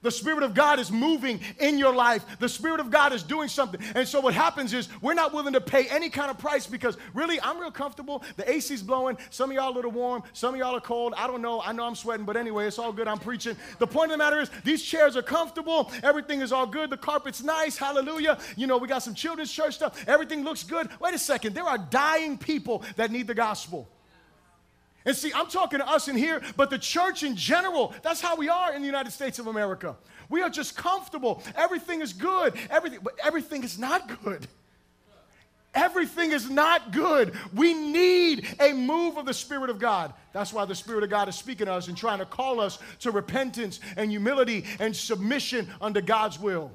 The Spirit of God is moving in your life. The Spirit of God is doing something. And so what happens is we're not willing to pay any kind of price because really, I'm real comfortable. The AC's blowing. Some of y'all a little warm. Some of y'all are cold. I don't know. I know I'm sweating, but anyway, it's all good. I'm preaching. The point of the matter is these chairs are comfortable. Everything is all good. The carpet's nice. Hallelujah. You know, we got some children's church stuff. Everything looks good. Wait a second. There are dying people that need the gospel. And see, I'm talking to us in here, but the church in general, that's how we are in the United States of America. We are just comfortable. Everything is good. Everything, but everything is not good. Everything is not good. We need a move of the Spirit of God. That's why the Spirit of God is speaking to us and trying to call us to repentance and humility and submission under God's will.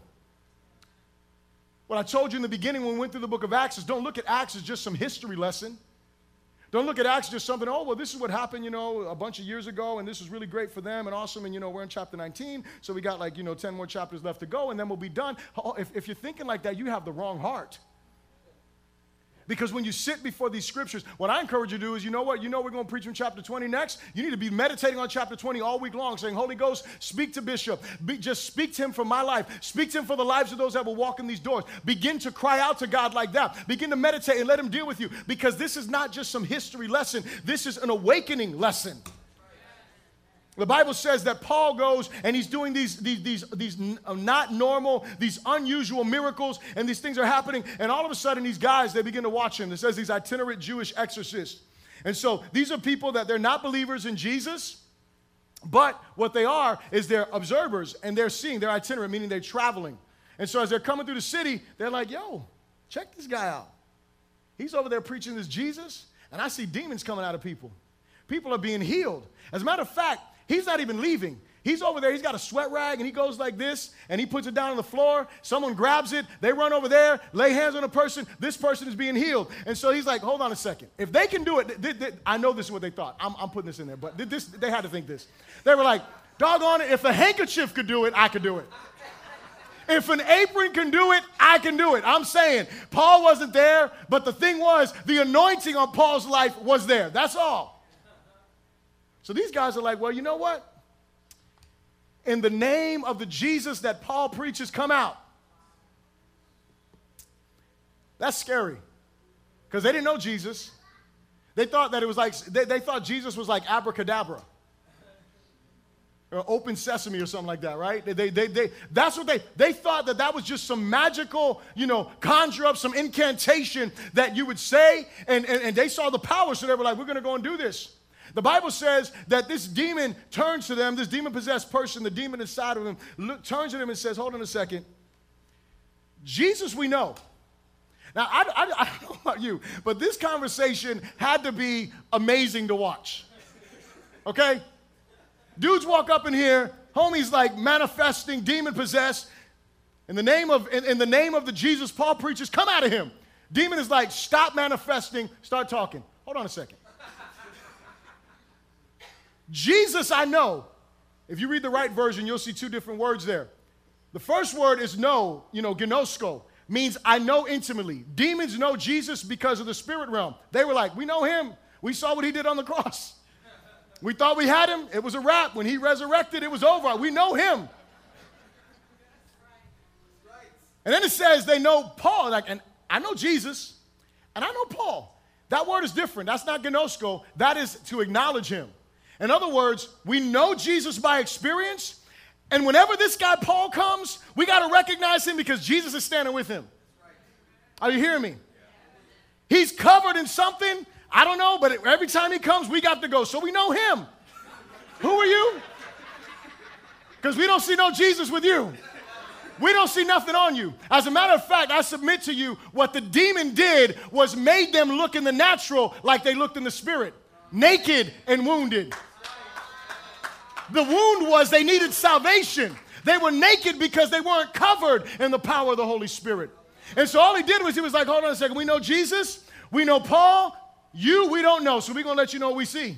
What I told you in the beginning when we went through the book of Acts is don't look at Acts as just some history lesson. Don't look at Acts just something, oh, well, this is what happened, you know, a bunch of years ago, and this is really great for them and awesome. And, you know, we're in chapter 19, so we got like, you know, 10 more chapters left to go, and then we'll be done. If, if you're thinking like that, you have the wrong heart. Because when you sit before these scriptures, what I encourage you to do is, you know what? You know we're going to preach from chapter 20 next. You need to be meditating on chapter 20 all week long, saying, Holy Ghost, speak to Bishop. Be, just speak to him for my life. Speak to him for the lives of those that will walk in these doors. Begin to cry out to God like that. Begin to meditate and let him deal with you. Because this is not just some history lesson, this is an awakening lesson. The Bible says that Paul goes and he's doing these, these, these, these uh, not normal, these unusual miracles, and these things are happening. And all of a sudden, these guys, they begin to watch him. It says these itinerant Jewish exorcists. And so these are people that they're not believers in Jesus, but what they are is they're observers and they're seeing, they're itinerant, meaning they're traveling. And so as they're coming through the city, they're like, yo, check this guy out. He's over there preaching this Jesus, and I see demons coming out of people. People are being healed. As a matter of fact, He's not even leaving. He's over there, he's got a sweat rag, and he goes like this, and he puts it down on the floor. Someone grabs it, they run over there, lay hands on a person. This person is being healed. And so he's like, hold on a second. If they can do it, I know this is what they thought. I'm, I'm, putting this in there, but this, they had to think this. They were like, doggone it, if a handkerchief could do it, I could do it. If an apron can do it, I can do it. I'm saying Paul wasn't there, but the thing was, the anointing on Paul's life was there. That's all. So these guys are like, well, you know what? In the name of the Jesus that Paul preaches, come out. That's scary because they didn't know Jesus. They thought that it was like, they, they thought Jesus was like abracadabra or open sesame or something like that, right? They, they, they, they, that's what they, they thought that that was just some magical, you know, conjure up some incantation that you would say, and, and, and they saw the power, so they were like, we're going to go and do this. The Bible says that this demon turns to them, this demon possessed person, the demon inside of them, look, turns to them and says, Hold on a second. Jesus, we know. Now, I, I, I don't know about you, but this conversation had to be amazing to watch. Okay? Dudes walk up in here, homies like manifesting, demon possessed. In the name of in, in the name of the Jesus Paul preaches, come out of him. Demon is like, stop manifesting, start talking. Hold on a second. Jesus, I know. If you read the right version, you'll see two different words there. The first word is know, you know, gnosko, means I know intimately. Demons know Jesus because of the spirit realm. They were like, we know him. We saw what he did on the cross. We thought we had him. It was a wrap. When he resurrected, it was over. We know him. And then it says they know Paul, like, and I know Jesus, and I know Paul. That word is different. That's not gnosko. That is to acknowledge him. In other words, we know Jesus by experience, and whenever this guy Paul comes, we got to recognize him because Jesus is standing with him. Are you hearing me? He's covered in something. I don't know, but every time he comes, we got to go. So we know him. Who are you? Because we don't see no Jesus with you. We don't see nothing on you. As a matter of fact, I submit to you what the demon did was made them look in the natural like they looked in the spirit naked and wounded. The wound was they needed salvation. They were naked because they weren't covered in the power of the Holy Spirit. And so all he did was he was like, hold on a second, we know Jesus, we know Paul, you we don't know, so we're gonna let you know what we see.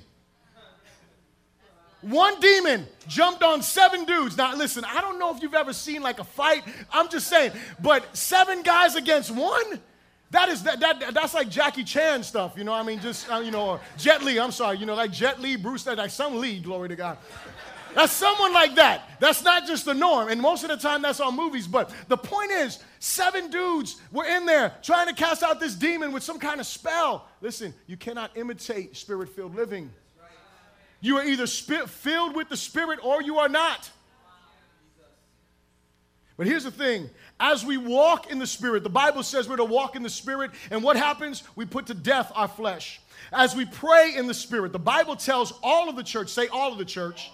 One demon jumped on seven dudes. Now, listen, I don't know if you've ever seen like a fight. I'm just saying, but seven guys against one? That is that, that that's like Jackie Chan stuff, you know. I mean, just uh, you know, Jet Li. I'm sorry, you know, like Jet Li, Bruce, like some Lee. Glory to God. That's someone like that. That's not just the norm. And most of the time, that's on movies. But the point is, seven dudes were in there trying to cast out this demon with some kind of spell. Listen, you cannot imitate spirit filled living. You are either filled with the Spirit or you are not. But here's the thing as we walk in the Spirit, the Bible says we're to walk in the Spirit, and what happens? We put to death our flesh. As we pray in the Spirit, the Bible tells all of the church, say all of the church,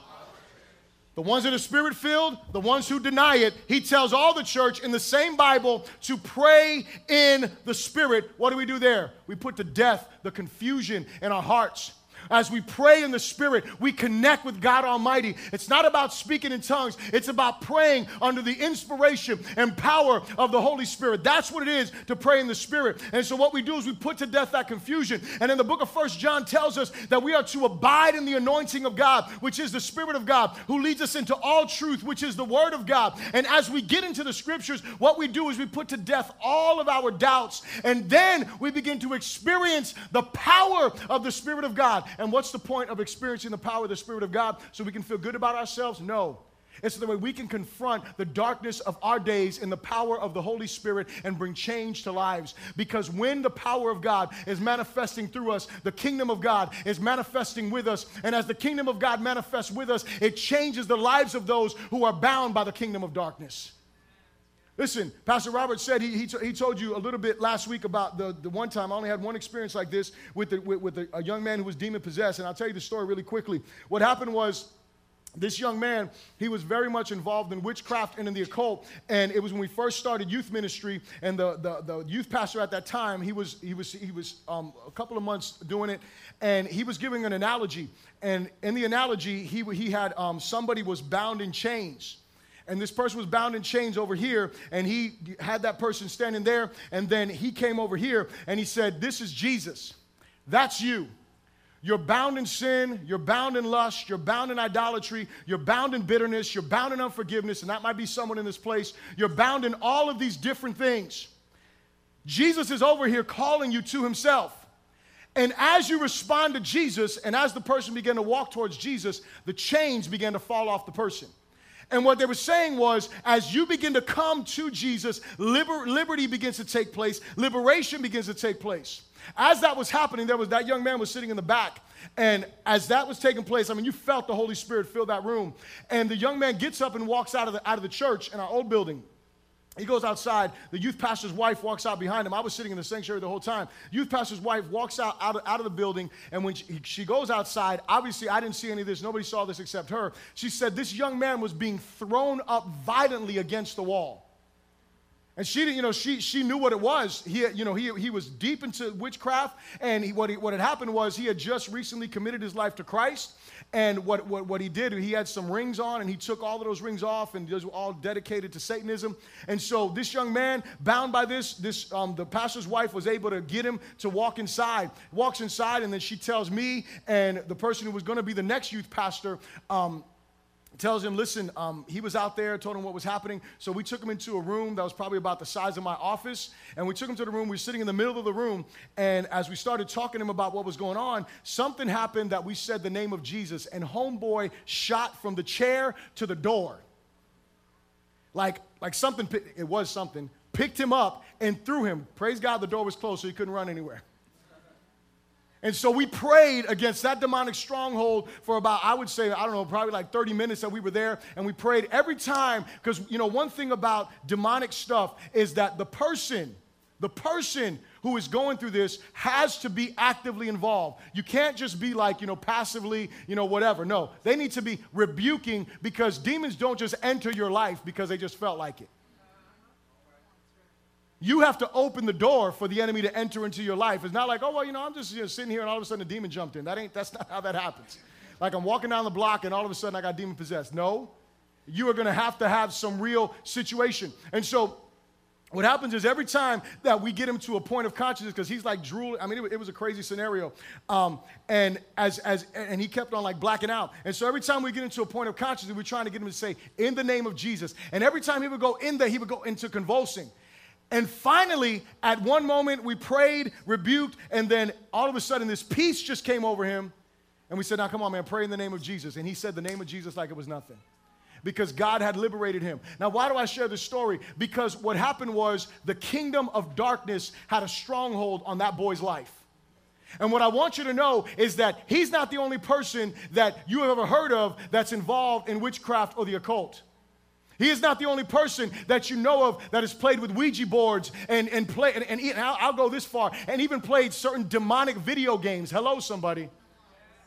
the ones that are spirit filled, the ones who deny it, he tells all the church in the same Bible to pray in the Spirit. What do we do there? We put to death the confusion in our hearts. As we pray in the Spirit, we connect with God Almighty. It's not about speaking in tongues, it's about praying under the inspiration and power of the Holy Spirit. That's what it is to pray in the Spirit. And so, what we do is we put to death that confusion. And in the book of First John tells us that we are to abide in the anointing of God, which is the Spirit of God, who leads us into all truth, which is the Word of God. And as we get into the scriptures, what we do is we put to death all of our doubts. And then we begin to experience the power of the Spirit of God. And what's the point of experiencing the power of the Spirit of God? So we can feel good about ourselves? No. It's the way we can confront the darkness of our days in the power of the Holy Spirit and bring change to lives. Because when the power of God is manifesting through us, the kingdom of God is manifesting with us. And as the kingdom of God manifests with us, it changes the lives of those who are bound by the kingdom of darkness. Listen, Pastor Robert said he, he, t- he told you a little bit last week about the, the one time I only had one experience like this with, the, with, with a, a young man who was demon possessed. And I'll tell you the story really quickly. What happened was, this young man, he was very much involved in witchcraft and in the occult. And it was when we first started youth ministry, and the, the, the youth pastor at that time, he was, he was, he was um, a couple of months doing it, and he was giving an analogy. And in the analogy, he, he had um, somebody was bound in chains and this person was bound in chains over here, and he had that person standing there, and then he came over here and he said, This is Jesus. That's you. You're bound in sin, you're bound in lust, you're bound in idolatry, you're bound in bitterness, you're bound in unforgiveness, and that might be someone in this place. You're bound in all of these different things. Jesus is over here calling you to himself. And as you respond to Jesus, and as the person began to walk towards Jesus, the chains began to fall off the person. And what they were saying was, as you begin to come to Jesus, liber- liberty begins to take place, liberation begins to take place. As that was happening, there was that young man was sitting in the back. And as that was taking place, I mean, you felt the Holy Spirit fill that room. And the young man gets up and walks out of the, out of the church in our old building. He goes outside. The youth pastor's wife walks out behind him. I was sitting in the sanctuary the whole time. Youth pastor's wife walks out out of, out of the building, and when she, she, goes outside, obviously I didn't see any of this. Nobody saw this except her. She said this young man was being thrown up violently against the wall. And she, you know, she, she knew what it was. He, you know, he, he was deep into witchcraft, and he, what, he, what had happened was he had just recently committed his life to Christ. And what, what, what he did, he had some rings on, and he took all of those rings off, and those were all dedicated to Satanism. And so this young man, bound by this, this um, the pastor's wife was able to get him to walk inside. Walks inside, and then she tells me and the person who was going to be the next youth pastor. Um, tells him, listen, um, he was out there, told him what was happening. So we took him into a room that was probably about the size of my office. And we took him to the room. We were sitting in the middle of the room. And as we started talking to him about what was going on, something happened that we said the name of Jesus. And homeboy shot from the chair to the door. Like, like something, it was something, picked him up and threw him. Praise God, the door was closed, so he couldn't run anywhere. And so we prayed against that demonic stronghold for about, I would say, I don't know, probably like 30 minutes that we were there. And we prayed every time, because, you know, one thing about demonic stuff is that the person, the person who is going through this has to be actively involved. You can't just be like, you know, passively, you know, whatever. No, they need to be rebuking because demons don't just enter your life because they just felt like it. You have to open the door for the enemy to enter into your life. It's not like, oh, well, you know, I'm just you know, sitting here and all of a sudden a demon jumped in. That ain't, that's not how that happens. Like I'm walking down the block and all of a sudden I got demon possessed. No, you are going to have to have some real situation. And so what happens is every time that we get him to a point of consciousness, because he's like drooling. I mean, it, it was a crazy scenario, um, and as as and he kept on like blacking out. And so every time we get into a point of consciousness, we're trying to get him to say, "In the name of Jesus." And every time he would go in there, he would go into convulsing. And finally, at one moment, we prayed, rebuked, and then all of a sudden, this peace just came over him. And we said, Now, come on, man, pray in the name of Jesus. And he said the name of Jesus like it was nothing because God had liberated him. Now, why do I share this story? Because what happened was the kingdom of darkness had a stronghold on that boy's life. And what I want you to know is that he's not the only person that you have ever heard of that's involved in witchcraft or the occult. He is not the only person that you know of that has played with Ouija boards and, and play, and, and, and I'll, I'll go this far, and even played certain demonic video games. Hello, somebody.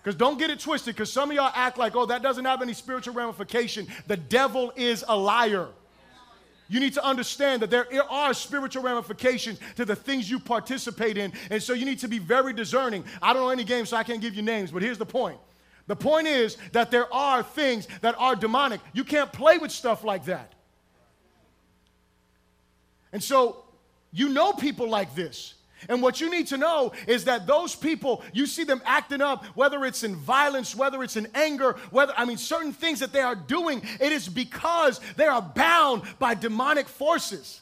Because don't get it twisted, because some of y'all act like, oh, that doesn't have any spiritual ramification. The devil is a liar. You need to understand that there are spiritual ramifications to the things you participate in. And so you need to be very discerning. I don't know any games, so I can't give you names, but here's the point. The point is that there are things that are demonic. You can't play with stuff like that. And so you know people like this. And what you need to know is that those people, you see them acting up, whether it's in violence, whether it's in anger, whether, I mean, certain things that they are doing, it is because they are bound by demonic forces.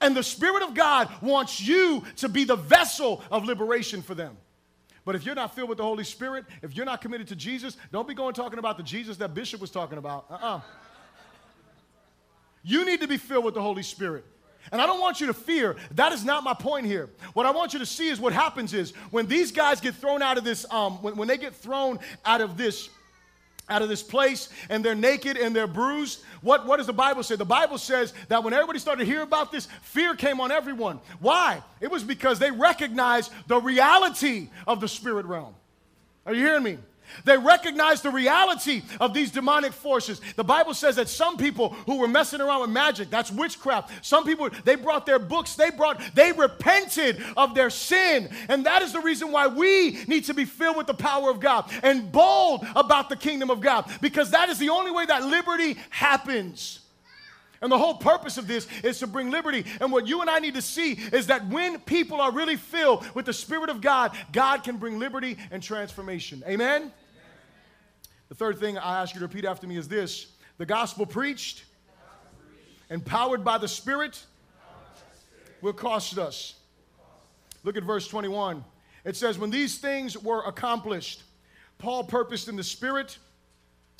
And the Spirit of God wants you to be the vessel of liberation for them. But if you're not filled with the Holy Spirit, if you're not committed to Jesus, don't be going talking about the Jesus that Bishop was talking about. Uh uh-uh. uh You need to be filled with the Holy Spirit. And I don't want you to fear. That is not my point here. What I want you to see is what happens is when these guys get thrown out of this, um, when, when they get thrown out of this out of this place and they're naked and they're bruised. What, what does the Bible say? The Bible says that when everybody started to hear about this, fear came on everyone. Why? It was because they recognized the reality of the spirit realm. Are you hearing me? They recognized the reality of these demonic forces. The Bible says that some people who were messing around with magic, that's witchcraft. Some people, they brought their books, they brought, they repented of their sin. And that is the reason why we need to be filled with the power of God and bold about the kingdom of God, because that is the only way that liberty happens. And the whole purpose of this is to bring liberty. And what you and I need to see is that when people are really filled with the Spirit of God, God can bring liberty and transformation. Amen? Amen? The third thing I ask you to repeat after me is this the gospel preached, empowered by the Spirit, will cost us. Look at verse 21. It says, When these things were accomplished, Paul purposed in the Spirit,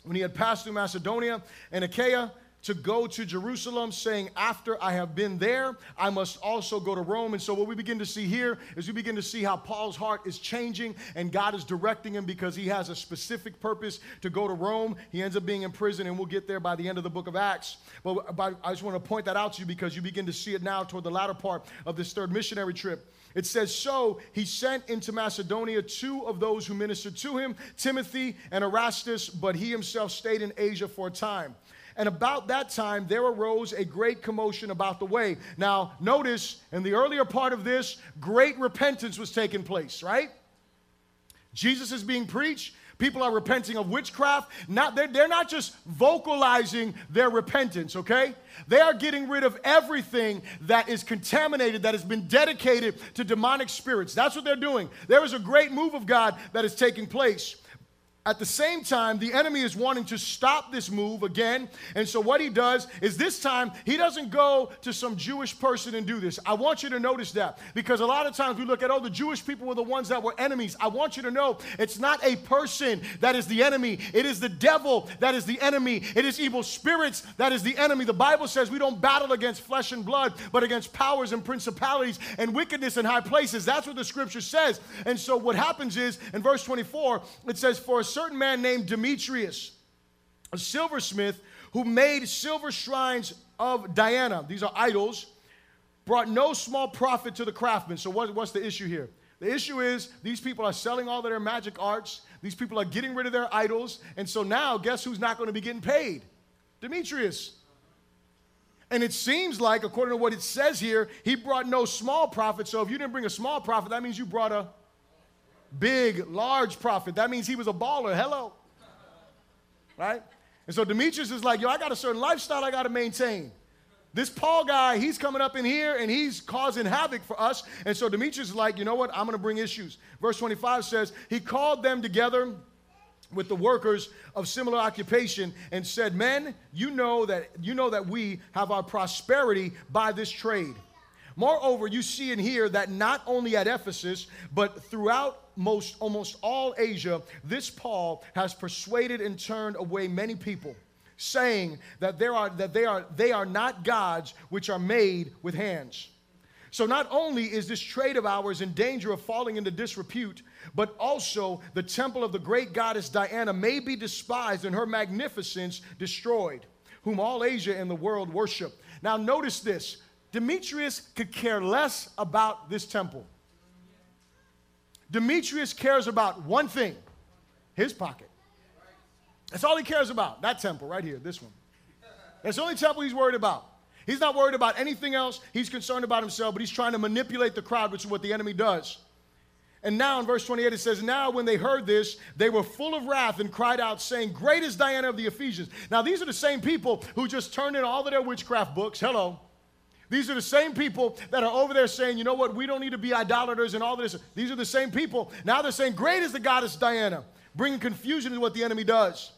when he had passed through Macedonia and Achaia, to go to Jerusalem, saying, After I have been there, I must also go to Rome. And so, what we begin to see here is we begin to see how Paul's heart is changing and God is directing him because he has a specific purpose to go to Rome. He ends up being in prison, and we'll get there by the end of the book of Acts. But, but I just want to point that out to you because you begin to see it now toward the latter part of this third missionary trip. It says, So he sent into Macedonia two of those who ministered to him, Timothy and Erastus, but he himself stayed in Asia for a time. And about that time, there arose a great commotion about the way. Now, notice in the earlier part of this, great repentance was taking place, right? Jesus is being preached. People are repenting of witchcraft. Not, they're, they're not just vocalizing their repentance, okay? They are getting rid of everything that is contaminated, that has been dedicated to demonic spirits. That's what they're doing. There is a great move of God that is taking place. At the same time, the enemy is wanting to stop this move again. And so, what he does is this time, he doesn't go to some Jewish person and do this. I want you to notice that because a lot of times we look at, oh, the Jewish people were the ones that were enemies. I want you to know it's not a person that is the enemy, it is the devil that is the enemy. It is evil spirits that is the enemy. The Bible says we don't battle against flesh and blood, but against powers and principalities and wickedness in high places. That's what the scripture says. And so, what happens is in verse 24, it says, For a certain man named Demetrius, a silversmith who made silver shrines of Diana. These are idols. Brought no small profit to the craftsmen. So, what, what's the issue here? The issue is these people are selling all of their magic arts. These people are getting rid of their idols. And so now, guess who's not going to be getting paid? Demetrius. And it seems like, according to what it says here, he brought no small profit. So if you didn't bring a small profit, that means you brought a big, large profit. That means he was a baller. Hello. Right? And so Demetrius is like, yo, I got a certain lifestyle I got to maintain. This Paul guy, he's coming up in here and he's causing havoc for us. And so Demetrius is like, you know what? I'm going to bring issues. Verse 25 says, He called them together with the workers of similar occupation and said, Men, you know that you know that we have our prosperity by this trade. Moreover, you see and hear that not only at Ephesus, but throughout most almost all Asia, this Paul has persuaded and turned away many people, saying that there are that they are they are not gods which are made with hands. So not only is this trade of ours in danger of falling into disrepute, but also the temple of the great goddess Diana may be despised and her magnificence destroyed, whom all Asia and the world worship. Now notice this Demetrius could care less about this temple. Demetrius cares about one thing his pocket. That's all he cares about. That temple right here, this one. That's the only temple he's worried about. He's not worried about anything else. He's concerned about himself, but he's trying to manipulate the crowd, which is what the enemy does. And now in verse 28, it says, Now when they heard this, they were full of wrath and cried out, saying, Great is Diana of the Ephesians. Now, these are the same people who just turned in all of their witchcraft books. Hello. These are the same people that are over there saying, you know what, we don't need to be idolaters and all this. These are the same people. Now they're saying, Great is the goddess Diana, bringing confusion into what the enemy does.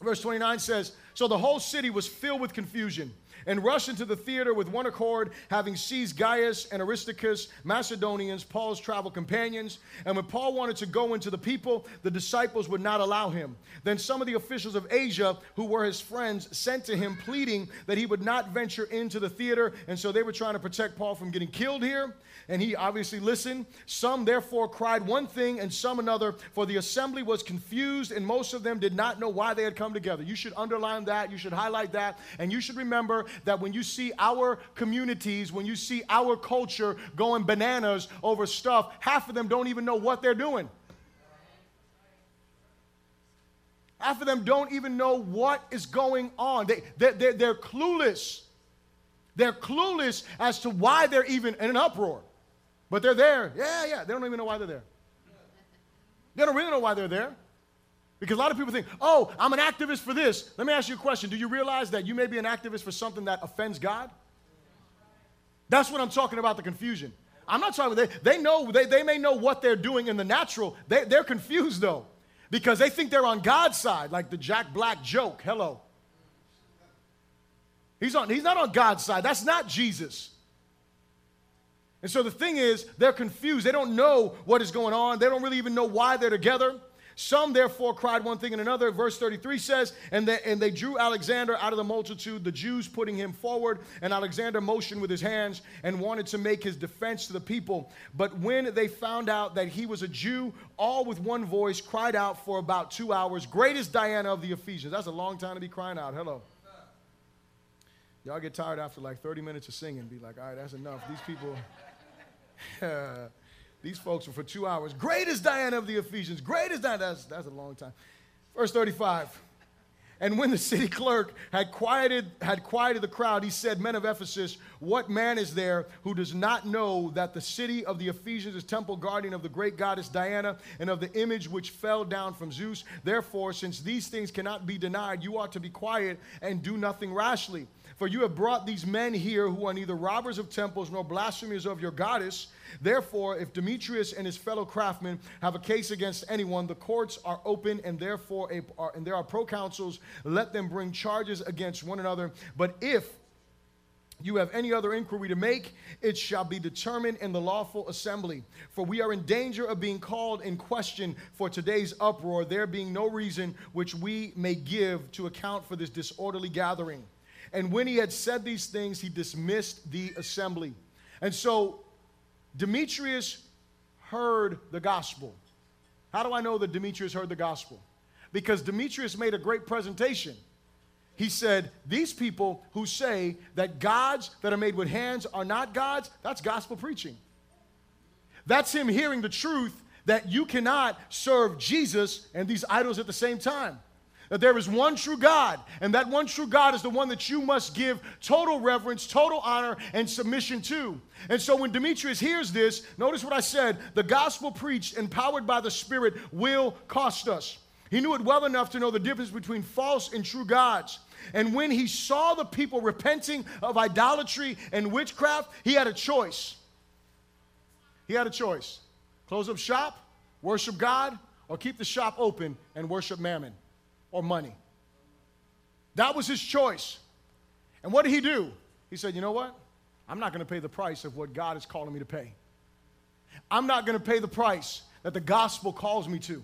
Verse 29 says, So the whole city was filled with confusion and rushed into the theater with one accord, having seized Gaius and Aristarchus, Macedonians, Paul's travel companions. And when Paul wanted to go into the people, the disciples would not allow him. Then some of the officials of Asia, who were his friends, sent to him, pleading that he would not venture into the theater. And so they were trying to protect Paul from getting killed here and he obviously listened. Some therefore cried one thing and some another, for the assembly was confused, and most of them did not know why they had come together. You should underline that, you should highlight that, and you should remember that when you see our communities, when you see our culture going bananas over stuff, half of them don't even know what they're doing. Half of them don't even know what is going on. They, they, they're, they're clueless. They're clueless as to why they're even in an uproar. But they're there. Yeah, yeah. They don't even know why they're there. They don't really know why they're there. Because a lot of people think, oh, I'm an activist for this. Let me ask you a question. Do you realize that you may be an activist for something that offends God? That's what I'm talking about the confusion. I'm not talking, they, they know, they, they may know what they're doing in the natural. They, they're confused though, because they think they're on God's side, like the Jack Black joke. Hello. He's, on, he's not on God's side. That's not Jesus. And so the thing is, they're confused. They don't know what is going on. They don't really even know why they're together. Some therefore cried one thing and another. Verse 33 says, and they, and they drew Alexander out of the multitude, the Jews putting him forward. And Alexander motioned with his hands and wanted to make his defense to the people. But when they found out that he was a Jew, all with one voice cried out for about two hours, Great is Diana of the Ephesians. That's a long time to be crying out. Hello. Y'all get tired after like 30 minutes of singing. Be like, all right, that's enough. These people. These folks were for two hours. Great is Diana of the Ephesians. Great is Diana. That's, that's a long time. Verse 35. And when the city clerk had quieted, had quieted the crowd, he said, Men of Ephesus, what man is there who does not know that the city of the Ephesians is temple guardian of the great goddess Diana and of the image which fell down from Zeus? Therefore, since these things cannot be denied, you ought to be quiet and do nothing rashly. For you have brought these men here who are neither robbers of temples nor blasphemers of your goddess. Therefore, if Demetrius and his fellow craftsmen have a case against anyone, the courts are open, and therefore, a, are, and there are proconsuls. Let them bring charges against one another. But if you have any other inquiry to make, it shall be determined in the lawful assembly. For we are in danger of being called in question for today's uproar, there being no reason which we may give to account for this disorderly gathering. And when he had said these things, he dismissed the assembly. And so Demetrius heard the gospel. How do I know that Demetrius heard the gospel? Because Demetrius made a great presentation. He said, These people who say that gods that are made with hands are not gods, that's gospel preaching. That's him hearing the truth that you cannot serve Jesus and these idols at the same time that there is one true God, and that one true God is the one that you must give total reverence, total honor, and submission to. And so when Demetrius hears this, notice what I said the gospel preached, empowered by the Spirit, will cost us. He knew it well enough to know the difference between false and true gods. And when he saw the people repenting of idolatry and witchcraft, he had a choice. He had a choice close up shop, worship God, or keep the shop open and worship mammon or money. That was his choice. And what did he do? He said, You know what? I'm not going to pay the price of what God is calling me to pay. I'm not going to pay the price that the gospel calls me to.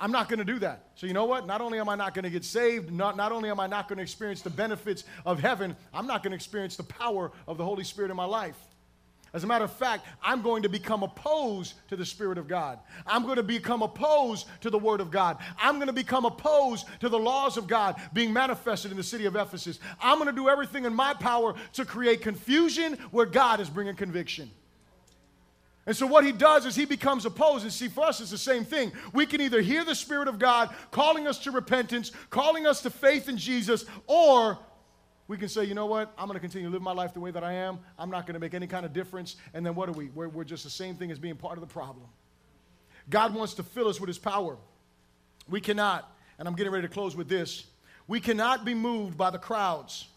I'm not going to do that. So, you know what? Not only am I not going to get saved, not, not only am I not going to experience the benefits of heaven, I'm not going to experience the power of the Holy Spirit in my life. As a matter of fact, I'm going to become opposed to the Spirit of God. I'm going to become opposed to the Word of God. I'm going to become opposed to the laws of God being manifested in the city of Ephesus. I'm going to do everything in my power to create confusion where God is bringing conviction. And so, what he does is he becomes opposed. And see, for us, it's the same thing. We can either hear the Spirit of God calling us to repentance, calling us to faith in Jesus, or we can say, you know what, I'm going to continue to live my life the way that I am. I'm not going to make any kind of difference. And then what are we? We're, we're just the same thing as being part of the problem. God wants to fill us with his power. We cannot, and I'm getting ready to close with this, we cannot be moved by the crowds.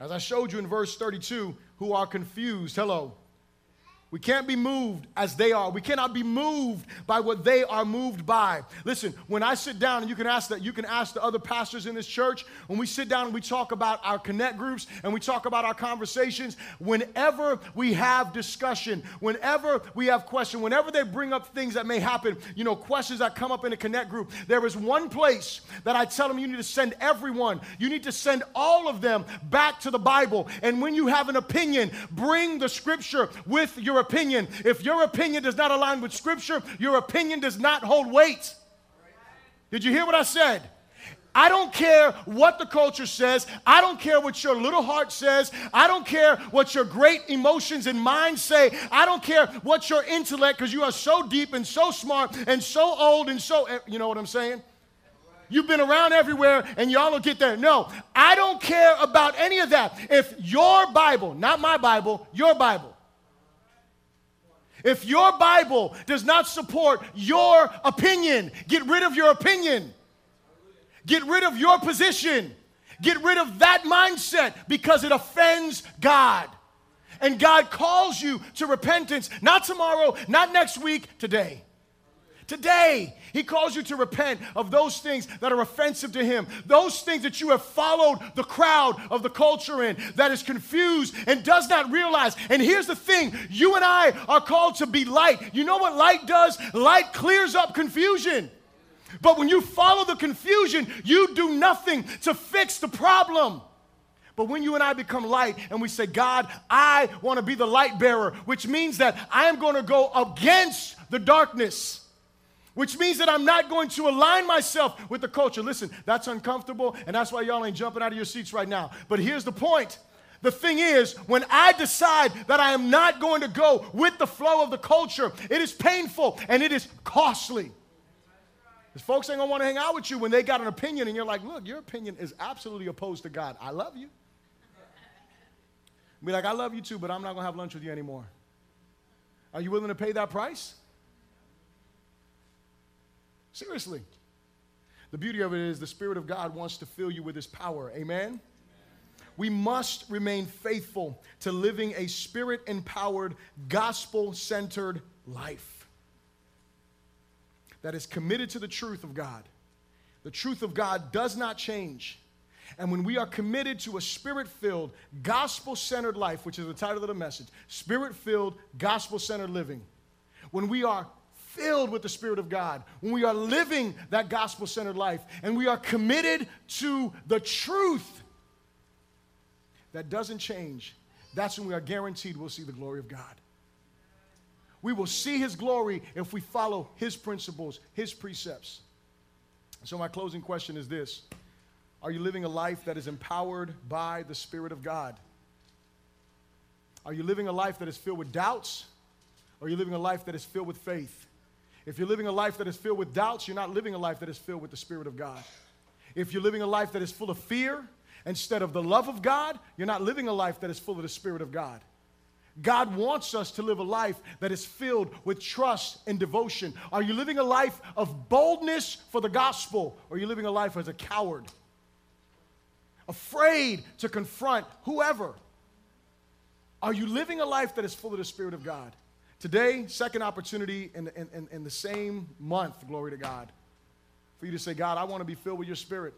As I showed you in verse 32, who are confused. Hello. We can't be moved as they are. We cannot be moved by what they are moved by. Listen, when I sit down, and you can ask that, you can ask the other pastors in this church, when we sit down and we talk about our connect groups and we talk about our conversations, whenever we have discussion, whenever we have question, whenever they bring up things that may happen, you know, questions that come up in a connect group, there is one place that I tell them you need to send everyone. You need to send all of them back to the Bible. And when you have an opinion, bring the scripture with your opinion. If your opinion does not align with Scripture, your opinion does not hold weight. Did you hear what I said? I don't care what the culture says. I don't care what your little heart says. I don't care what your great emotions and mind say. I don't care what your intellect, because you are so deep and so smart and so old and so, eh, you know what I'm saying? You've been around everywhere and y'all don't get there. No, I don't care about any of that. If your Bible, not my Bible, your Bible, if your Bible does not support your opinion, get rid of your opinion. Get rid of your position. Get rid of that mindset because it offends God. And God calls you to repentance, not tomorrow, not next week, today. Today, he calls you to repent of those things that are offensive to him, those things that you have followed the crowd of the culture in, that is confused and does not realize. And here's the thing you and I are called to be light. You know what light does? Light clears up confusion. But when you follow the confusion, you do nothing to fix the problem. But when you and I become light and we say, God, I want to be the light bearer, which means that I am going to go against the darkness which means that I'm not going to align myself with the culture. Listen, that's uncomfortable, and that's why y'all ain't jumping out of your seats right now. But here's the point. The thing is, when I decide that I am not going to go with the flow of the culture, it is painful and it is costly. Because folks ain't gonna wanna hang out with you when they got an opinion and you're like, look, your opinion is absolutely opposed to God. I love you. Be like, I love you too, but I'm not gonna have lunch with you anymore. Are you willing to pay that price? Seriously. The beauty of it is the Spirit of God wants to fill you with His power. Amen? We must remain faithful to living a spirit empowered, gospel centered life that is committed to the truth of God. The truth of God does not change. And when we are committed to a spirit filled, gospel centered life, which is the title of the message spirit filled, gospel centered living, when we are filled with the Spirit of God, when we are living that gospel centered life, and we are committed to the truth that doesn't change, that's when we are guaranteed we'll see the glory of God. We will see His glory if we follow His principles, His precepts. So, my closing question is this Are you living a life that is empowered by the Spirit of God? Are you living a life that is filled with doubts? Or are you living a life that is filled with faith? If you're living a life that is filled with doubts, you're not living a life that is filled with the Spirit of God. If you're living a life that is full of fear instead of the love of God, you're not living a life that is full of the Spirit of God. God wants us to live a life that is filled with trust and devotion. Are you living a life of boldness for the gospel, or are you living a life as a coward? Afraid to confront whoever? Are you living a life that is full of the Spirit of God? Today, second opportunity in, in, in, the same month, glory to God, for you to say, God, I want to be filled with your spirit.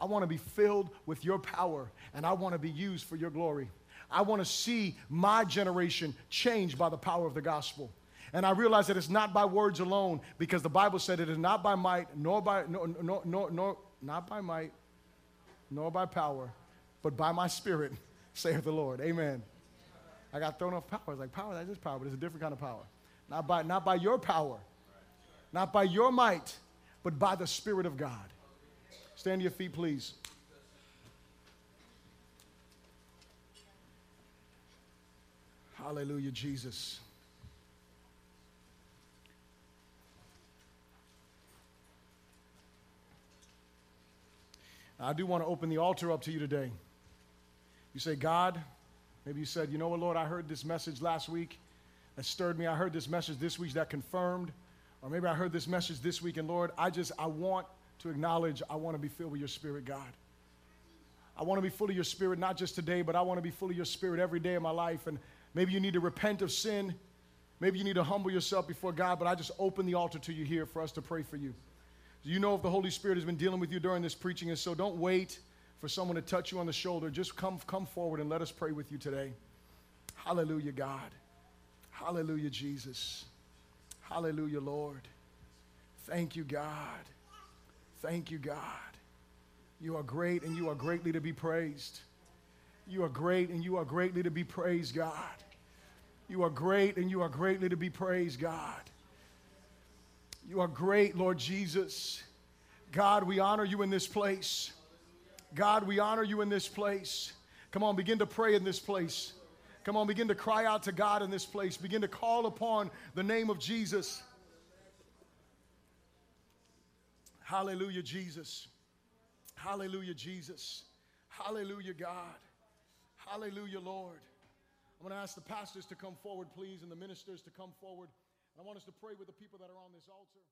I want to be filled with your power, and I want to be used for your glory. I want to see my generation changed by the power of the gospel. And I realize that it's not by words alone, because the Bible said it is not by might, nor by nor, nor, nor, nor not by might, nor by power, but by my spirit, saith the Lord. Amen. I got thrown off power. It's like power, that is power, but it's a different kind of power. Not by, not by your power, not by your might, but by the Spirit of God. Stand to your feet, please. Hallelujah, Jesus. I do want to open the altar up to you today. You say, God, maybe you said, you know what, Lord, I heard this message last week that stirred me. I heard this message this week that confirmed. Or maybe I heard this message this week, and Lord, I just, I want to acknowledge I want to be filled with your spirit, God. I want to be full of your spirit, not just today, but I want to be full of your spirit every day of my life. And maybe you need to repent of sin. Maybe you need to humble yourself before God, but I just open the altar to you here for us to pray for you. You know if the Holy Spirit has been dealing with you during this preaching, and so don't wait for someone to touch you on the shoulder. Just come, come forward and let us pray with you today. Hallelujah, God. Hallelujah, Jesus. Hallelujah, Lord. Thank you, God. Thank you, God. You are great and you are greatly to be praised. You are great and you are greatly to be praised, God. You are great and you are greatly to be praised, God. You are great, Lord Jesus. God, we honor you in this place. God, we honor you in this place. Come on, begin to pray in this place. Come on, begin to cry out to God in this place. Begin to call upon the name of Jesus. Hallelujah, Jesus. Hallelujah, Jesus. Hallelujah, God. Hallelujah, Lord. I'm going to ask the pastors to come forward, please, and the ministers to come forward. I want us to pray with the people that are on this altar.